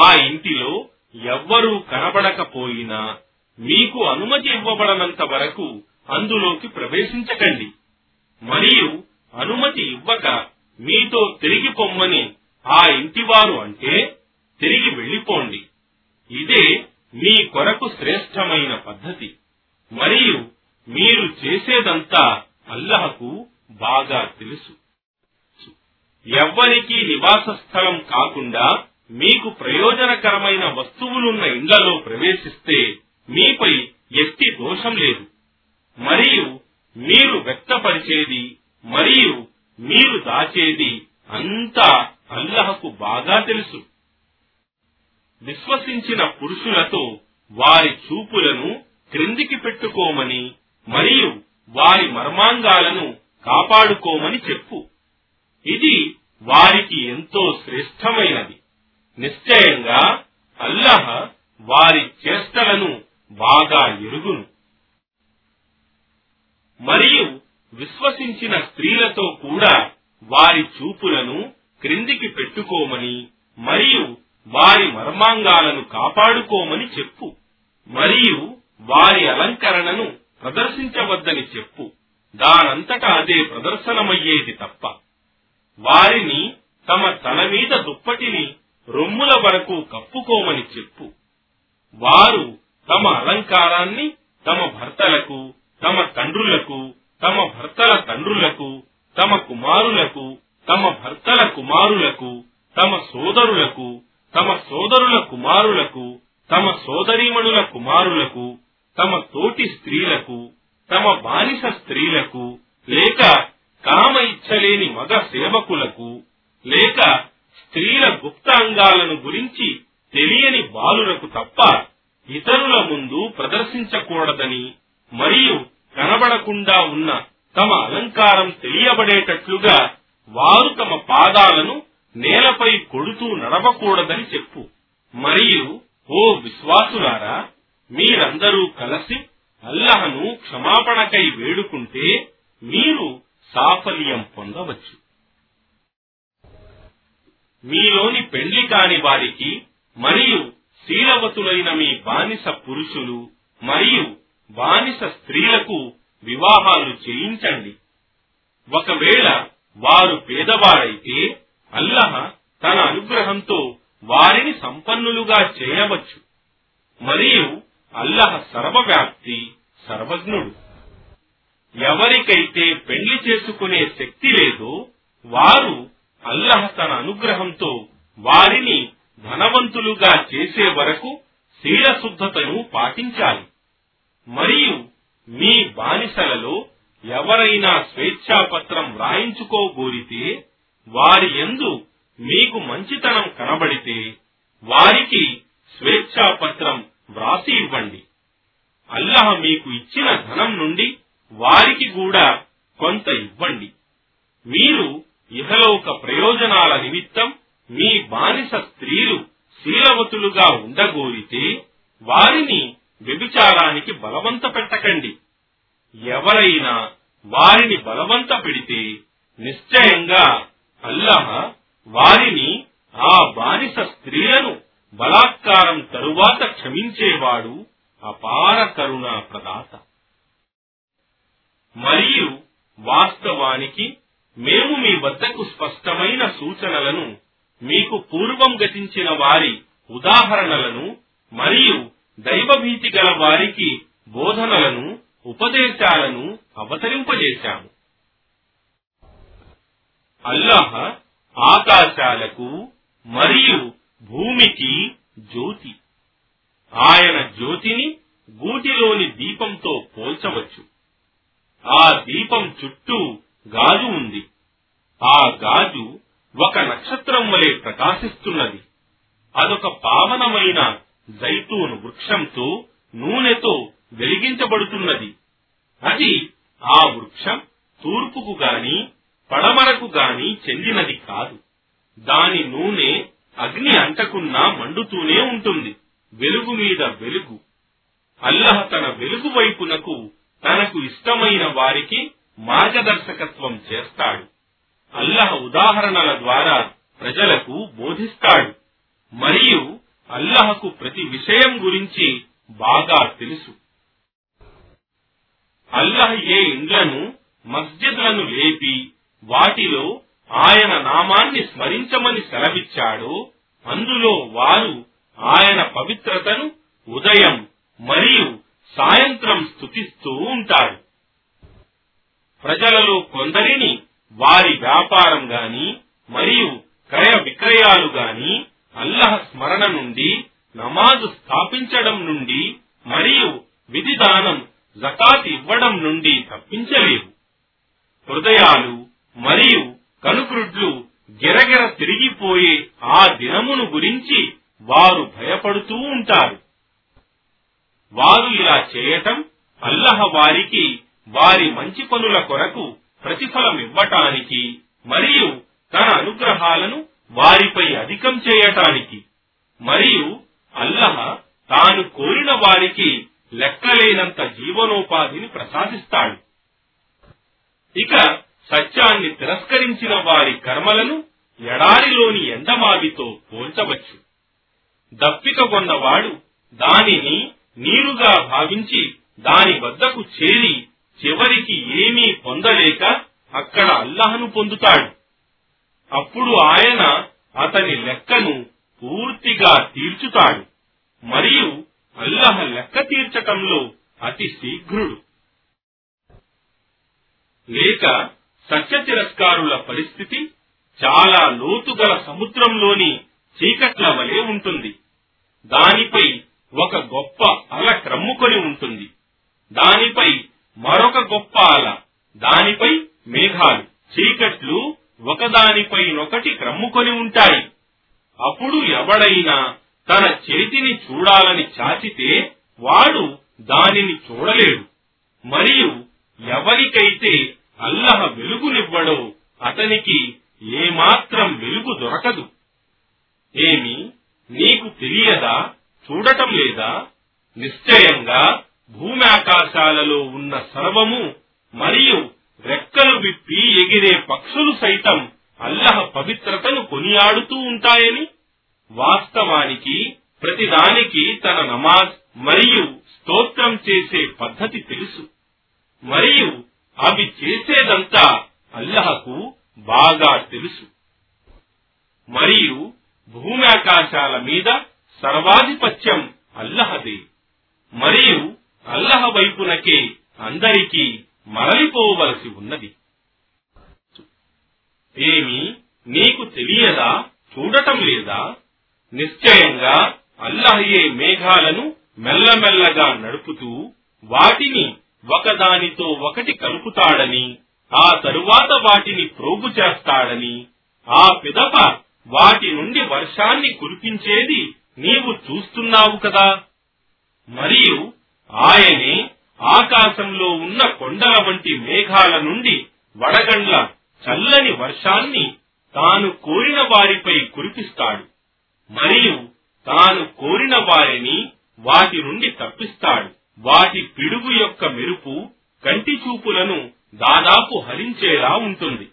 ఆ ఇంటిలో ఎవ్వరూ కనబడకపోయినా మీకు అనుమతి ఇవ్వబడనంత వరకు అందులోకి ప్రవేశించకండి. మరియు అనుమతి ఇవ్వక మీతో తిరిగి పొమ్మని ఆ ఇంటివారు అంటే తిరిగి వెళ్ళిపోండి. ఇదే మీ కొరకు శ్రేష్టమైన పద్ధతి. మరియు మీరు చేసేదంతా అల్లహకు బాగా తెలుసు. ఎవ్వరికీ నివాస స్థలం కాకుండా మీకు ప్రయోజనకరమైన వస్తువులున్న ఇండ్లలో ప్రవేశిస్తే మీపై ఎట్టి దోషం లేదు. మరియు మీరు వ్యక్తపరిచేది మరియు మీరు దాచేది అంతా అల్లహకు బాగా తెలుసు. విశ్వసించిన పురుషులతో వారి చూపులను క్రిందికి పెట్టుకోమని మరియు వారి మర్మాంగాలను కాపాడుకోమని చెప్పు. ఇది వారికి ఎంతో శ్రేష్టమైనది. నిశ్చయంగా అల్లహ వారి చేష్టలను బాగా ఎరుగును. మరియు విశ్వసించిన స్త్రీలతో కూడా వారి చూపులను క్రిందికి పెట్టుకోమని మరియు వారి మర్మాంగాలను కాపాడుకోమని చెప్పు. మరియు వారి అలంకరణను ప్రదర్శించవద్దని చెప్పు. దానంతటా అదే ప్రదర్శనమయ్యేది తప్ప. వారిని తమ తల మీద దుప్పటిని రొమ్ముల వరకు కప్పుకోమని చెప్పు. వారు తమ అలంకారాన్ని తమ భర్తలకు తమ తండ్రులకు తమ భర్తల తండ్రులకు తమ కుమారులకు తమ భర్తల కుమారులకు తమ సోదరులకు తమ సోదరుల కుమారులకు తమ సోదరీమణుల కుమారులకు తమ తోటి స్త్రీలకు తమ బానిస స్త్రీలకు లేక కామ ఇచ్చలేని మగ సేవకులకు లేక స్త్రీల గుప్తాంగాలను గురించి తెలియని బాలులకు తప్ప ఇతరుల ముందు ప్రదర్శించకూడదని మరియు కనబడకుండా ఉన్న తమ అలంకారం తెలియబడేటట్లుగా వారు తమ పాదాలను నేలపై కొడుతూ నడవకూడదని చెప్పు. మరియు ఓ విశ్వాసులారా మీరందరూ కలిసి అల్లహను క్షమాపణకై వేడుకుంటే మీరు సాఫల్యం పొందవచ్చు. మీలోని పెండ్లి కాని వారికి మరియు శీలవతులైన మీ బానిస పురుషులు మరియు బానిస స్త్రీలకు వివాహాలు చేయించండి. ఒకవేళ వారు పేదవారైతే అల్లహ తన అనుగ్రహంతో వారిని సంపన్నులుగా చేయవచ్చు. మరియు అల్లహ సర్వవ్యాప్తి సర్వజ్ఞుడు. ఎవరికైతే పెళ్ళి చేసుకునే శక్తి లేదో వారు అల్లహ తన అనుగ్రహంతో వారిని ధనవంతులుగా చేసే వరకు శీలశుద్ధతను పాటించాలి. మరియు మీ బానిసలలో ఎవరైనా స్వేచ్ఛాపత్రం వ్రాయించుకోగోరితే వారి ఎందు మీకు మంచితనం కనబడితే వారికి స్వేచ్ఛాపత్రం వ్రాసి ఇవ్వండి. అల్లహ మీకు ఇచ్చిన ధనం నుండి వారికి కూడా కొంత ఇవ్వండి. మీరు ఇహలోక ప్రయోజనాల నిమిత్తం మీ బానిస స్త్రీలు శీలవతులుగా ఉండగోరితే వారిని వ్యభిచారానికి బలవంత పెట్టకండి. ఎవరైనా వారిని బలవంత పెడితే నిశ్చయంగా అల్లహ వారిని ఆ బానిస స్త్రీలను బలాత్కారం తరువాత క్షమించేవాడు అపార కరుణ ప్రదాత మరియు వాస్తవానికి మేము మీ వద్దకు స్పష్టమైన సూచనలను మీకు పూర్వం గతించిన వారి ఉదాహరణలను మరియు దైవభీతి గల వారికి బోధనలను ఉపదేశాలను అవతరింపజేశాము. అల్లాహ ఆకాశాలకు మరియు భూమికి జ్యోతి. ఆయన జ్యోతిని గూటిలోని దీపంతో పోల్చవచ్చు. ఆ దీపం చుట్టూ గాజు ఉంది. ఆ గాజు ఒక నక్షత్రం వలె ప్రకాశిస్తున్నది. అదొక పావనమైన జైతూన్ వృక్షంతో నూనెతో వెలిగించబడుతున్నది. అది ఆ వృక్షం తూర్పుకు గాని పడమరకు గాని చెందినది కాదు. దాని నూనె అగ్ని అంటకున్నా మండుతూనే ఉంటుంది. వెలుగు మీద వెలుగు. అల్లహ తన వెలుగు వైపునకు తనకు ఇష్టమైన వారికి మార్గదర్శకత్వం చేస్తాడు. అల్లహ ఉదాహరణల ద్వారా ప్రజలకు బోధిస్తాడు. మరియు అల్లహకు ప్రతి విషయం గురించి బాగా తెలుసు. అల్లహ ఏ ఇండ్లను మస్జిద్లను లేపి వాటిలో ఆయన నామాన్ని స్మరించమని సెలవిచ్చాడో అందులో వారు ఆయన పవిత్రతను ఉదయం మరియు సాయంత్రం స్థుతిస్తూ ఉంటారు. ప్రజలలో కొందరిని వారి వ్యాపారం గాని మరియు క్రయ విక్రయాలు గాని అల్లహ స్మరణ నుండి నమాజు స్థాపించడం నుండి మరియు విధిదానం జకాత్ ఇవ్వడం నుండి తప్పించలేవు. హృదయాలు మరియు కనుకృడ్లు గిరగిర తిరిగిపోయే ఆ దినమును గురించి వారు భయపడుతూ ఉంటారు. వారు ఇలా చేయటం అల్లహ వారికి వారి మంచి పనుల కొరకు ప్రతిఫలం ఇవ్వటానికి మరియు తన అనుగ్రహాలను వారిపై అధికం చేయటానికి. మరియు అల్లహ తాను కోరిన వారికి లెక్కలేనంత జీవనోపాధిని ప్రసాదిస్తాడు. ఇక సత్యాన్ని తిరస్కరించిన వారి కర్మలను ఎడారిలోని ఎండమావితో పోల్చవచ్చు. దప్పిక కొన్నవాడు దానిని నీరుగా భావించి దాని వద్దకు చేరి చివరికి ఏమీ పొందలేక అక్కడ అల్లహను పొందుతాడు. అప్పుడు ఆయన అతని లెక్కను పూర్తిగా తీర్చుతాడు. మరియు అల్లహ లెక్క తీర్చటంలో అతి శీఘ్రుడు. లేక సత్య తిరస్కారుల పరిస్థితి చాలా లోతుగల సముద్రంలోని చీకట్ల వలె ఉంటుంది. దానిపై ఒక గొప్ప అల క్రమ్ముకొని ఉంటుంది. దానిపై మరొక గొప్ప అల దానిపై మేఘాలు చీకట్లు ఒకదానిపైనొకటి క్రమ్ముకొని ఉంటాయి. అప్పుడు ఎవడైనా తన చేతిని చూడాలని చాచితే వాడు దానిని చూడలేడు. మరియు ఎవరికైతే అల్లహ వెలుగునివ్వడో అతనికి ఏమాత్రం వెలుగు దొరకదు. ఏమి? నీకు తెలియదా? చూడటం లేదా? నిశ్చయంగా భూమి ఆకాశాలలో ఉన్న సర్వము మరియు రెక్కలు విప్పి ఎగిరే పక్షులు సైతం అల్లహ పవిత్రతను కొనియాడుతూ ఉంటాయని వాస్తవానికి ప్రతిదానికి తన నమాజ్ మరియు స్తోత్రం చేసే పద్ధతి తెలుసు. మరియు అవి చేసేదంతా అల్లహకు బాగా తెలుసు. మరియు భూమి ఆకాశాల మీద సర్వాధిపత్యం అల్లహదే. మరియు అల్లహ వైపునకే అందరికీ మరలిపోవలసి ఉన్నది. ఏమి నీకు తెలియదా చూడటం లేదా? నిశ్చయంగా అల్లహయే మేఘాలను మెల్లమెల్లగా నడుపుతూ వాటిని ఒకదానితో ఒకటి కలుపుతాడని ఆ తరువాత వాటిని ప్రోగు చేస్తాడని ఆ పిదప వాటి నుండి వర్షాన్ని కురిపించేది నీవు చూస్తున్నావు కదా? మరియు ఆయనే ఆకాశంలో ఉన్న కొండల వంటి మేఘాల నుండి వడగండ్ల చల్లని వర్షాన్ని తాను కోరిన వారిపై కురిపిస్తాడు. మరియు తాను కోరిన వారిని వాటి నుండి తప్పిస్తాడు. వాటి పిడుగు యొక్క మెరుపు కంటి చూపులను దాదాపు హరించేలా ఉంటుంది.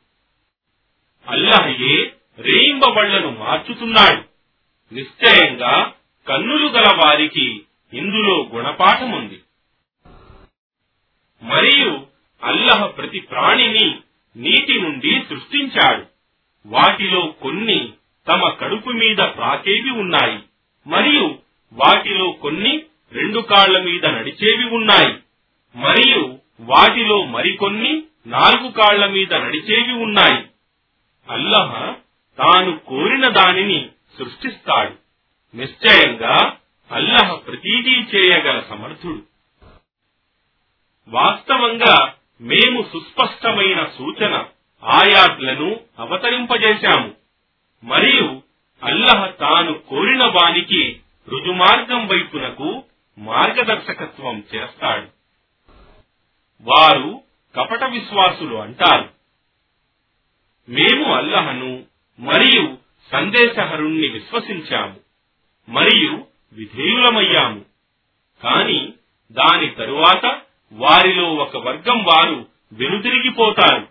అల్లహయే రేయింబవళ్ళను మార్చుతున్నాడు. నిశ్చయంగా కన్నులు గల వారికి ఇందులో గుణపాఠముంది మరియు అల్లహ ప్రతి ప్రాణిని నీటి నుండి సృష్టించాడు. వాటిలో కొన్ని తమ కడుపు మీద ప్రాకేవి ఉన్నాయి. మరియు వాటిలో కొన్ని రెండు కాళ్ళ మీద నడిచేవి ఉన్నాయి. మరియు వాటిలో మరికొన్ని నాలుగు కాళ్ళ మీద నడిచేవి ఉన్నాయి. అల్లహ తాను కోరిన దానిని సృష్టిస్తాడు. నిశ్చయంగా అల్లహ ప్రతీదీ చేయగల సమర్థుడు. వాస్తవంగా మేము సుస్పష్టమైన సూచన ఆయాట్లను అవతరింపజేశాము. మరియు అల్లహ తాను కోరిన వానికి రుజుమార్గం వైపునకు మార్గదర్శకత్వం చేస్తాడు. వారు కపట విశ్వాసులు అంటారు. మేము అల్లహను మరియు సందేశహరుణ్ణి విశ్వసించాము. మరియు విధేయులమయ్యాము. కాని దాని తరువాత వారిలో ఒక వర్గం వారు వెనుతిరిగిపోతారు.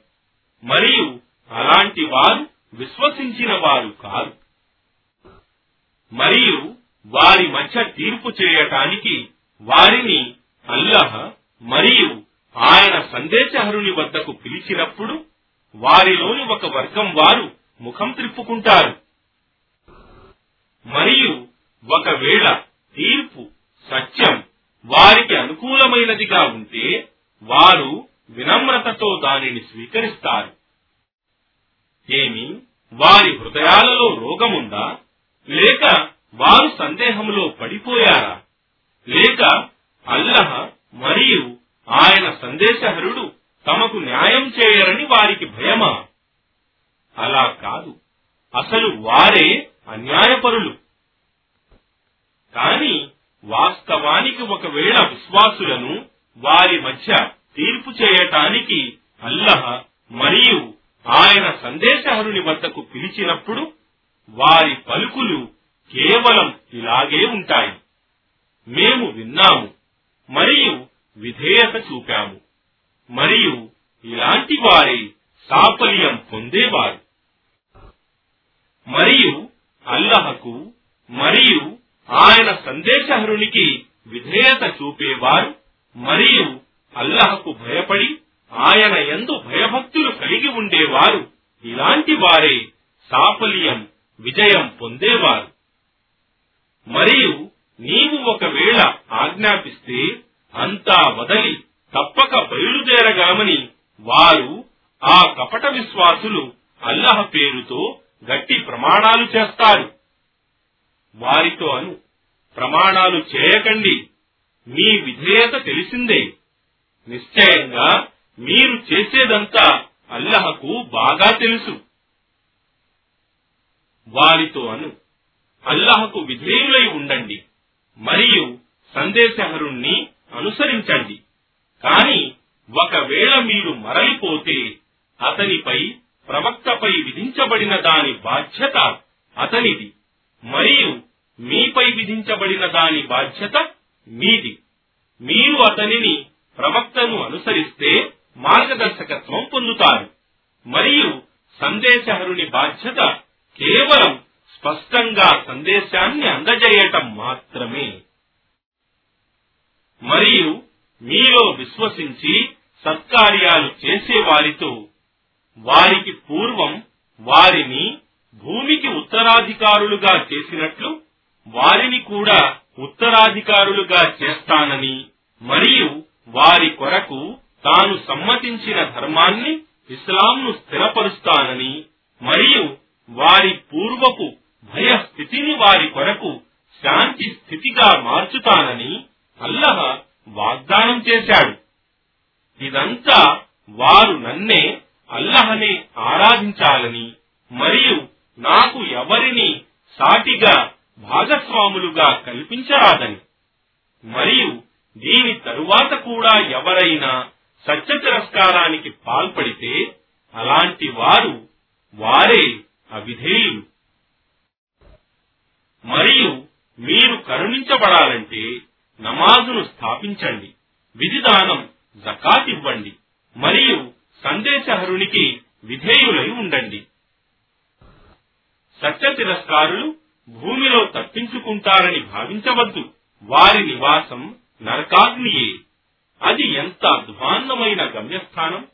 మరియు అలాంటి వారు విశ్వసించిన వారు కాదు మరియు వారి మధ్య తీర్పు చేయటానికి వారిని అల్లహ మరియు ఆయన సందేశహరుని వద్దకు పిలిచినప్పుడు వారిలోని ఒక వర్గం వారు ముఖం త్రిప్పుకుంటారు. ఒకవేళ తీర్పు సత్యం వారికి అనుకూలమైనదిగా ఉంటే వారు వినమ్రతతో దానిని స్వీకరిస్తారు. ఏమి? వారి హృదయాలలో రోగముందా? లేక వారు సందేహంలో పడిపోయారా? లేక అల్లహ మరియు ఆయన సందేశహరుడు తమకు న్యాయం చేయరని వారికి భయమా? అలా కాదు. అసలు వారే అన్యాయపరులు. కాని వాస్తవానికి ఒకవేళ విశ్వాసులను వారి మధ్య తీర్పు చేయటానికి అల్లహ మరియు ఆయన సందేశహరుని వద్దకు పిలిచినప్పుడు వారి పలుకులు కేవలం ఇలాగే ఉంటాయి. మేము విన్నాము మరియు విధేయత చూపాము మరియు ఇలాంటి వారే సాఫల్యం పొందేవారు. మరియు అల్లహకు మరియు ఆయన సందేశహరునికి విధేయత చూపేవారు మరియు అల్లహకు భయపడి ఆయన ఎందు భయభక్తులు కలిగి ఉండేవారు. ఇలాంటి వారే సాఫల్యం విజయం పొందేవారు. మరియు నీవు ఒకవేళ ఆజ్ఞాపిస్తే అంతా వదలి తప్పక బయలుదేరగామని వారు ఆ కపట విశ్వాసులు అల్లహ పేరుతో గట్టి ప్రమాణాలు చేస్తారు. వారితో అను. ప్రమాణాలు చేయకండి. మీ విధేయత తెలిసిందే. నిశ్చయంగా మీరు చేసేదంతా అల్లహకు బాగా తెలుసు. వారితో అను. అల్లహకు విధేయులై ఉండండి. మరియు సందేశహరుణ్ణి అనుసరించండి. కాని ఒకవేళ మీరు మరలిపోతే అతనిపై ప్రవక్తపై విధించబడిన దాని బాధ్యత అతనిది. మరియు మీపై విధించబడిన దాని బాధ్యత మీది. మీరు అతనిని ప్రవక్తను అనుసరిస్తే మార్గదర్శకత్వం పొందుతారు. మరియు సందేశహరుని బాధ్యత కేవలం స్పష్టంగా సందేశాన్ని అందజేయటం మాత్రమే. మరియు మీలో విశ్వసించి సత్కార్యాలు చేసే వారితో వారికి పూర్వం వారిని భూమికి ఉత్తరాధికారులుగా చేసినట్లు వారిని కూడా ఉత్తరాధికారులుగా చేస్తానని మరియు వారి కొరకు తాను సమ్మతించిన ధర్మాన్ని ఇస్లాంను స్థిరపరుస్తానని మరియు వారి పూర్వపు భయ స్థితిని వారి కొరకు శాంతి స్థితిగా మార్చుతానని అల్లహ వాగ్దానం చేశాడు. ఇదంతా వారు నన్నే అల్లహనే ఆరాధించాలని మరియు నాకు ఎవరిని సాటిగా భాగస్వాములుగా కల్పించరాదని. మరియు దీని తరువాత కూడా ఎవరైనా సత్య తిరస్కారానికి పాల్పడితే అలాంటి వారు వారే అవిధేయులు. మరియు మీరు కరుణించబడాలంటే నమాజును స్థాపించండి విధిదానం జకాత్ ఇవ్వండి మరియు సందేశహరునికి విధేయులై ఉండండి. సత్య తిరస్కారులు భూమిలో తప్పించుకుంటారని భావించవద్దు. వారి నివాసం నరకాగ్నియే. అది ఎంత అధ్వాన్నమైన గమ్యస్థానం.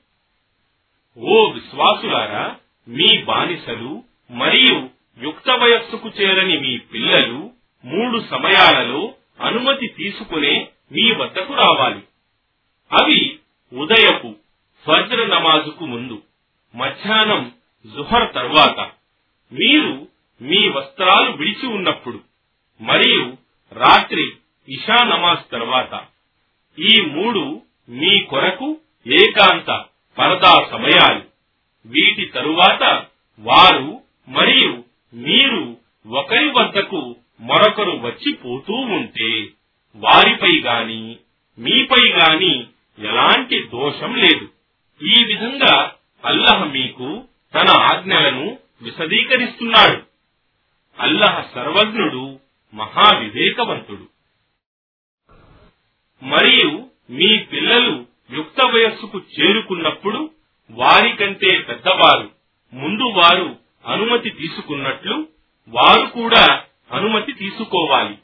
ఓ విశ్వాసులారా మీ బానిసలు మరియు యుక్త వయస్సుకు చేరని మీ పిల్లలు మూడు సమయాలలో అనుమతి తీసుకునే మీ వద్దకు రావాలి. అవి ఉదయపు ఫజ్ర నమాజుకు ముందు మధ్యాహ్నం జుహర్ తర్వాత. మీరు మీ వస్త్రాలు విడిచి ఉన్నప్పుడు మరియు రాత్రి ఇషా నమాజ్ తర్వాత ఈ మూడు మీ కొరకు ఏకాంత పరదా సమయాలు. వీటి తరువాత వారు మరియు మీరు ఒకరి వద్దకు మరొకరు వచ్చి పోతూ ఉంటే వారిపై గాని మీపై గాని ఎలాంటి దోషం లేదు. ఈ విధంగా అల్లహ మీకు తన ఆజ్ఞలను విశదీకరిస్తున్నాడు. అల్లహ సర్వజ్ఞుడు మహావివేకవంతుడు. మరియు మీ పిల్లలు యుక్త వయస్సుకు చేరుకున్నప్పుడు వారికంటే పెద్దవారు ముందు వారు అనుమతి తీసుకున్నట్లు వారు కూడా అనుమతి తీసుకోవాలి.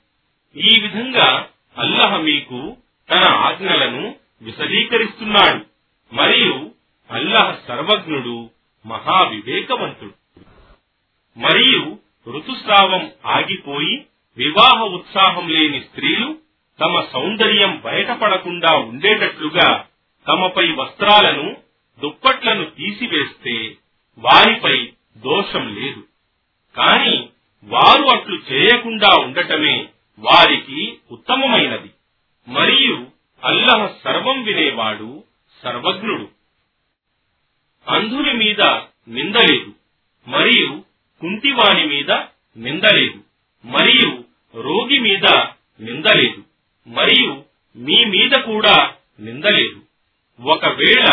ఈ విధంగా అల్లహ మీకు తన ఆజ్ఞలను విశదీకరిస్తున్నాడు. మరియు అల్లహ సర్వజ్ఞుడు మహావివేకవంతుడు. మరియు ఋతుస్రావం ఆగిపోయి వివాహ ఉత్సాహం లేని స్త్రీలు తమ సౌందర్యం బయటపడకుండా ఉండేటట్లుగా తమపై వస్త్రాలను దుప్పట్లను తీసివేస్తే వారిపై దోషం లేదు. కాని వారు అట్లు చేయకుండా ఉండటమే వారికి ఉత్తమమైనది. మరియు అల్లహ సర్వం వినేవాడు సర్వజ్ఞుడు. అంధుని మీద నిందలేదు మరియు కుంటివాణి మీద నిందలేదు మరియు రోగి మీద నిందలేదు మరియు మీ మీద కూడా నిందలేదు. ఒకవేళ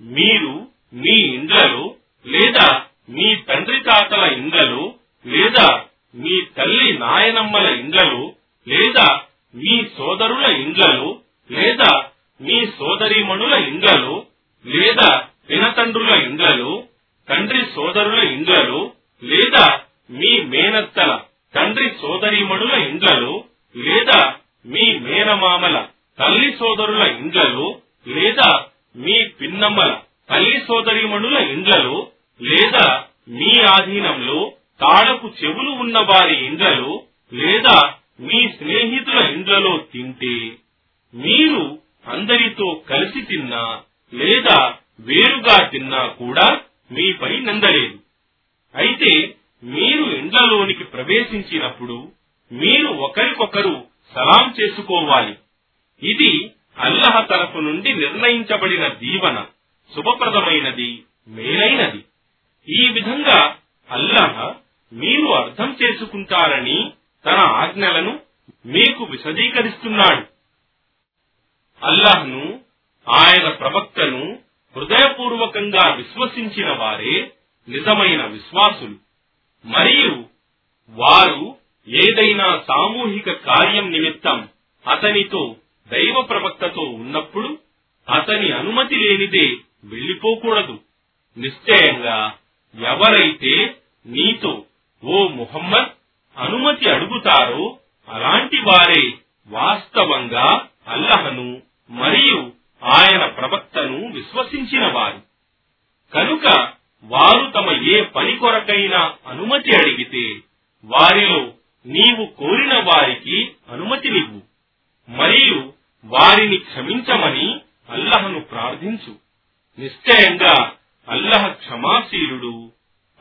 మీరు మీ ఇండ్లలో లేదా మీ తండ్రి తాతల ఇండ్లలో లేదా మీ తల్లి నాయనమ్మల ఇండ్లలో లేదా మీ సోదరుల ఇండ్లలో లేదా మీ సోదరీమణుల ఇండ్లలో లేదా పినతండ్రుల ఇండ్లలో తండ్రి సోదరుల ఇండ్లలో లేదా మీ మేనత్తల తండ్రి సోదరీమణుల ఇండ్లలో లేదా మీ మేనమామల తల్లి సోదరుల ఇండ్లలో లేదా మీ పిన్నమ్మల తల్లి సోదరీమణుల ఇండ్లలో లేదా మీ ఆధీనంలో తాళపు చెవులు ఉన్న వారి ఇండ్లలో లేదా మీ స్నేహితుల ఇండ్లలో తింటే మీరు అందరితో కలిసి తిన్నా లేదా వేరుగా తిన్నా కూడా మీపై నిందలేదు. అయితే మీరు ఇండ్లలోనికి ప్రవేశించినప్పుడు మీరు ఒకరికొకరు సలాం చేసుకోవాలి. ఇది అల్లహ తరఫు నుండి నిర్ణయించబడిన దీవన శుభప్రదమైనది మేలైనది ఈ విధంగా అల్లహ మీరు అర్థం తన ఆజ్ఞలను మీకు విశదీకరిస్తున్నాడు. అల్లాహ్ను ఆయన ప్రవక్తను హృదయపూర్వకంగా విశ్వసించిన వారే నిజమైన విశ్వాసులు. మరియు వారు ఏదైనా సామూహిక కార్యం నిమిత్తం అతనితో దైవ ప్రవక్తతో ఉన్నప్పుడు అతని అనుమతి లేనిదే వెళ్ళిపోకూడదు నిశ్చయంగా ఎవరైతే నీతో ఓ ముహమ్మద్ అనుమతి అడుగుతారో అలాంటి వారే వాస్తవంగా అల్లహను మరియు ఆయన ప్రవక్తను విశ్వసించిన వారు. కనుక వారు తమ ఏ పని కొరకైనా అనుమతి అడిగితే వారిలో నీవు కోరిన వారికి అనుమతినివ్వు మరియు వారిని క్షమించమని అల్లహను ప్రార్థించు. నిశ్చయంగా అల్లహ క్షమాశీలుడు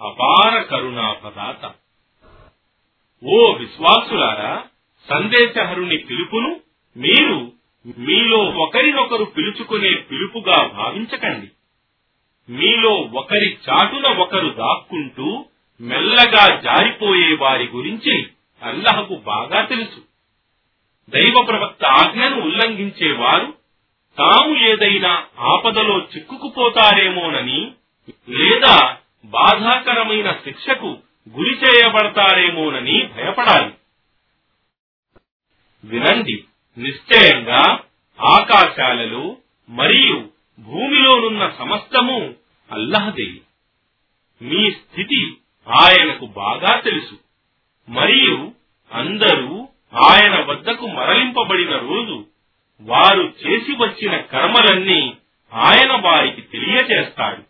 అపార కరుణాపదాత ఓ విశ్వాసులారా సందేశహరుని పిలుపును మీరు మీలో ఒకరినొకరు పిలుచుకునే పిలుపుగా భావించకండి. మీలో ఒకరి చాటున ఒకరు దాక్కుంటూ మెల్లగా జారిపోయే వారి గురించి అల్లహకు బాగా తెలుసు. దైవ ప్రవక్త ఆజ్ఞను ఉల్లంఘించేవారు తాము ఏదైనా ఆపదలో చిక్కుకుపోతారేమోనని లేదా బాధాకరమైన శిక్షకు గురి చేయబడతారేమోనని భయపడాలి. వినండి నిశ్చయంగా ఆకాశాలలో మరియు భూమిలోనున్న సమస్తము అల్లహదే. మీ స్థితి ఆయనకు బాగా తెలుసు. మరియు అందరూ ఆయన వద్దకు మరలింపబడిన రోజు వారు చేసి వచ్చిన కర్మలన్నీ ఆయన వారికి తెలియజేస్తాడు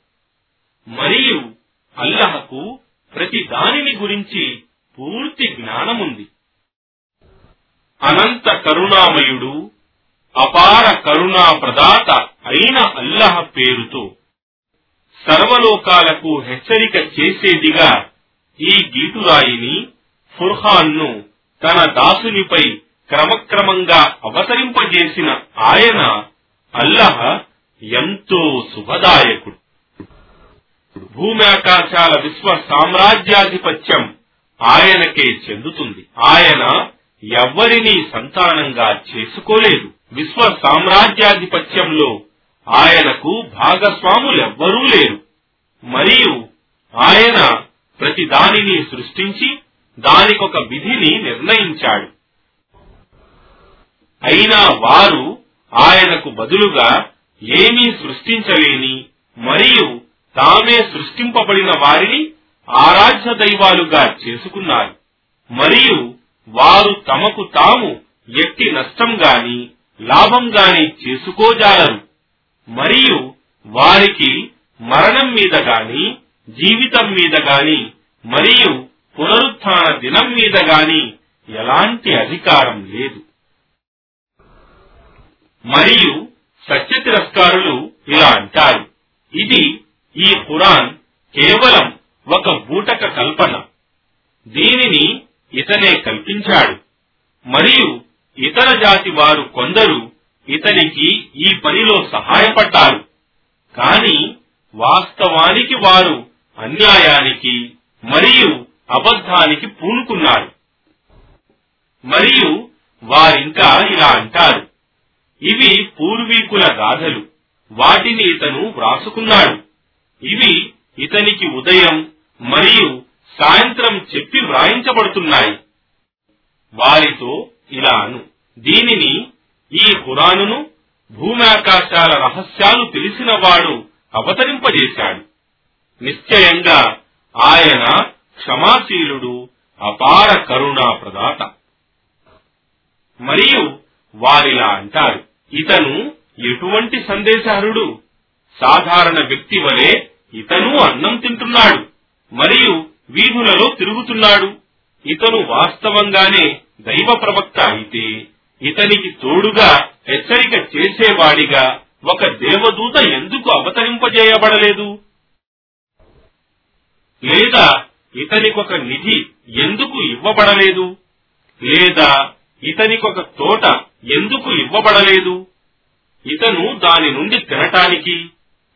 మరియు అల్లహకు ప్రతి దానిని గురించి పూర్తి జ్ఞానముంది. అనంత కరుణామయుడు అపార కరుణా ప్రదాత అయిన అల్లహ పేరుతో సర్వలోకాలకు హెచ్చరిక చేసేదిగా ఈ గీటురాయిని ఫుర్హాన్ను తన దాసునిపై క్రమక్రమంగా అవతరింపజేసిన ఆయన అల్లహ ఎంతో శుభదాయకుడు. భూమ్యాకాశాల విశ్వ సామ్రాజ్యాధిపత్యం ఆయనకే చెందుతుంది. ఆయన ఎవ్వరినీ సంతానంగా చేసుకోలేదు. విశ్వ సామ్రాజ్యాధిపత్యంలో ఆయనకు భాగస్వాములెవ్వరూ లేరు. మరియు ఆయన ప్రతి దానిని సృష్టించి దానికొక విధిని నిర్ణయించాడు. అయినా వారు ఆయనకు బదులుగా ఏమీ సృష్టించలేని మరియు తామే సృష్టింపబడిన వారిని ఆరాధ్య దైవాలుగా చేసుకున్నారు. మరియు వారు తమకు తాము ఎట్టి నష్టం గాని లాభం గాని చేసుకోజాలరు. మరియు వారికి మరణం మీద గాని జీవితం మీద గాని మరియు పునరుత్న దినం మీద గాని ఎలాంటి అధికారం లేదు. మరియు సత్య తిరస్కారులు ఇలా అంటారు. ఇది ఈ ఖురాన్ కేవలం ఒక బూటక కల్పన. దీనిని ఇతనే కల్పించాడు. మరియు ఇతర జాతి వారు కొందరు ఇతనికి ఈ పనిలో సహాయపడ్డారు. కాని వాస్తవానికి వారు అన్యాయానికి మరియు అబద్ధానికి పూనుకున్నారు. మరియు వారింకా ఇలా అంటారు. ఇవి పూర్వీకుల గాథలు. వాటిని ఇతను వ్రాసుకున్నాడు. ఇవి ఇతనికి ఉదయం మరియు సాయంత్రం చెప్పి వ్రాయించబడుతున్నాయి. వారితో ఇలా అను. దీనిని ఈ హురానును భూమాకాశాల రహస్యాలు తెలిసిన వాడు అవతరింపజేశాడు. నిశ్చయంగా ఆయన క్షమాశీలుడు అపార కరుణా ప్రదాత. మరియు వారిలా అంటారు ఇతను ఎటువంటి సందేశహరుడు? సాధారణ వ్యక్తి వలె ఇతను అన్నం తింటున్నాడు మరియు వీధులలో తిరుగుతున్నాడు. ఇతను వాస్తవంగానే దైవ ప్రవక్త అయితే ఇతనికి తోడుగా హెచ్చరిక చేసేవాడిగా ఒక దేవదూత ఎందుకు అవతరింపజేయబడలేదు? లేదా ఇతనికొక నిధి ఎందుకు ఇవ్వబడలేదు? లేదా ఇతనికొక తోట ఎందుకు ఇవ్వబడలేదు? ఇతను దాని నుండి తినటానికి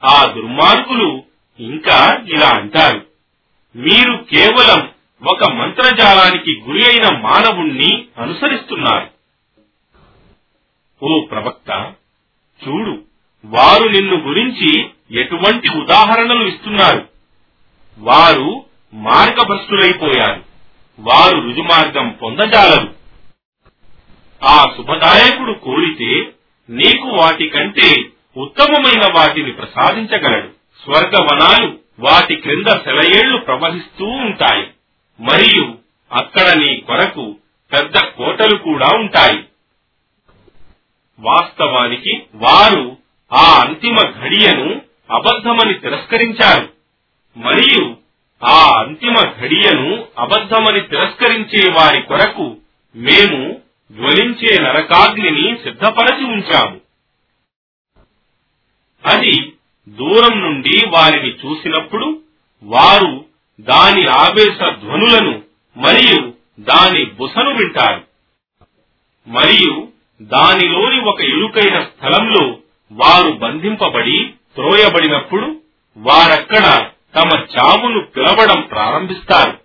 ఆ దుర్మార్గులు ఇంకా ఇలా అంటారు. మీరు కేవలం ఒక మంత్రజాలానికి గురి అయిన మానవుణ్ణి అనుసరిస్తున్నారు. ఓ ప్రవక్త చూడు వారు నిన్ను గురించి ఎటువంటి ఉదాహరణలు ఇస్తున్నారు? వారు మార్గభ్రష్టులైపోయారు. వారు రుజుమార్గం పొందజాలరు. ఆ శుభదాయకుడు కోరితే నీకు వాటికంటే ఉత్తమమైన వాటిని ప్రసాదించగలడు. స్వర్గవనాలు వాటి క్రింద సెలయేళ్ళు ప్రవహిస్తూ ఉంటాయి. మరియు అక్కడ నీ కొరకు పెద్ద కోటలు కూడా ఉంటాయి. వాస్తవానికి వారు ఆ అంతిమ ఘడియను అబద్ధమని తిరస్కరించారు. మరియు ఆ అంతిమ ఘడియను అబద్ధమని తిరస్కరించే వారి కొరకు మేము జ్వలించే నరకాగ్నిని సిద్ధపరచి ఉంచాము. అది దూరం నుండి వారిని చూసినప్పుడు వారు దాని ఆవేశ ధ్వనులను మరియు దాని బుసను వింటారు. మరియు దానిలోని ఒక ఇరుకైన స్థలంలో వారు బంధింపబడి త్రోయబడినప్పుడు వారక్కడ తమ చావును పిలవడం ప్రారంభిస్తారు.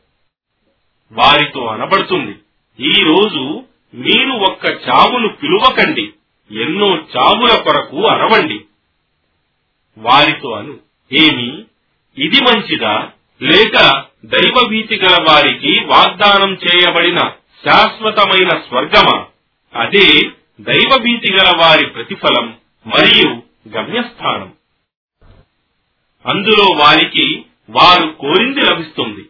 వారితో అనబడుతుంది ఈ రోజు మీరు ఒక్క చావును పిలువకండి ఎన్నో చావుల కొరకు అనవండి వారితో అను. ఏమి? ఇది మంచిదా? లేక దైవభీతి గల వారికి వాగ్దానం చేయబడిన శాశ్వతమైన స్వర్గమా? అదే దైవభీతి గల వారి ప్రతిఫలం మరియు గమ్యస్థానం. అందులో వారికి వారు కోరింది లభిస్తుంది.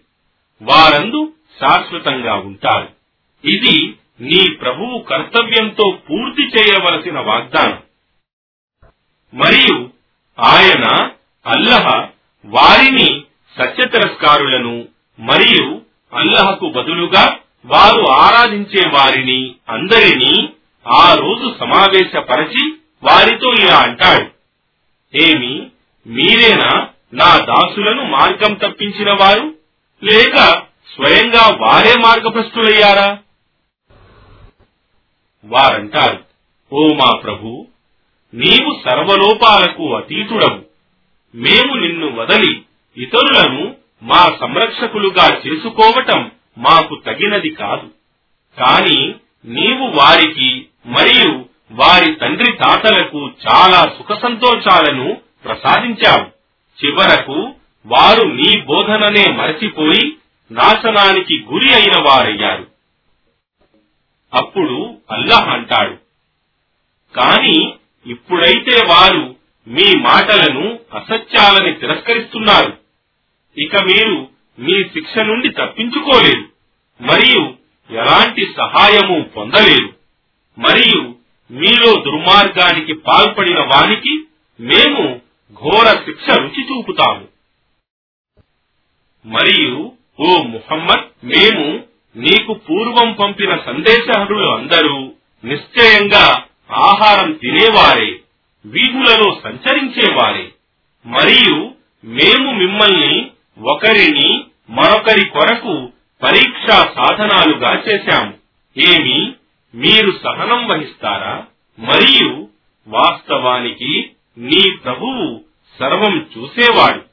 వారందు శాశ్వతంగా ఉంటారు. ఇది నీ ప్రభువు కర్తవ్యంతో పూర్తి చేయవలసిన వాగ్దానం. మరియు ఆయన అల్లహ వారిని సత్య తిరస్కారులను మరియు అల్లహకు బదులుగా వారు ఆరాధించే వారిని అందరినీ ఆ రోజు సమావేశపరచి వారితో ఇలా అంటాడు. ఏమి? మీరేనా నా దాసులను మార్గం తప్పించిన వారు? లేక స్వయంగా వారే మార్గభ్రష్టులయ్యారా? వారంటారు ఓ మా ప్రభు నీవు సర్వలోపాలకు అతీతుడవు. మేము నిన్ను వదలి ఇతరులను మా సంరక్షకులుగా చేసుకోవటం మాకు తగినది కాదు. కాని నీవు వారికి మరియు వారి తండ్రి తాతలకు చాలా సుఖ సంతోషాలను ప్రసాదించావు. చివరకు వారు నీ బోధననే మరచిపోయి నాశనానికి గురి అయిన వారయ్యారు. అప్పుడు అల్లాహ్ అంటాడు కాని ఇప్పుడైతే వారు మీ మాటలను అసత్యాలని తిరస్కరిస్తున్నారు. ఇక మీరు మీ శిక్ష నుండి తప్పించుకోలేరు మరియు ఎలాంటి సహాయము పొందలేరు. మరియు మీలో దుర్మార్గానికి పాల్పడిన వానికి మేము ఘోర శిక్ష రుచి చూపుతాము. మరియు ఓ ముహమ్మద్ మేము నీకు పూర్వం పంపిన సందేశహరులు అందరూ నిశ్చయంగా ఆహారం తినేవారే వీధులలో సంచరించేవారే. మరియు మేము మిమ్మల్ని ఒకరిని మరొకరి కొరకు పరీక్షా సాధనాలుగా చేశాము. ఏమి మీరు సహనం వహిస్తారా? మరియు వాస్తవానికి నీ ప్రభువు సర్వం చూసేవాడు.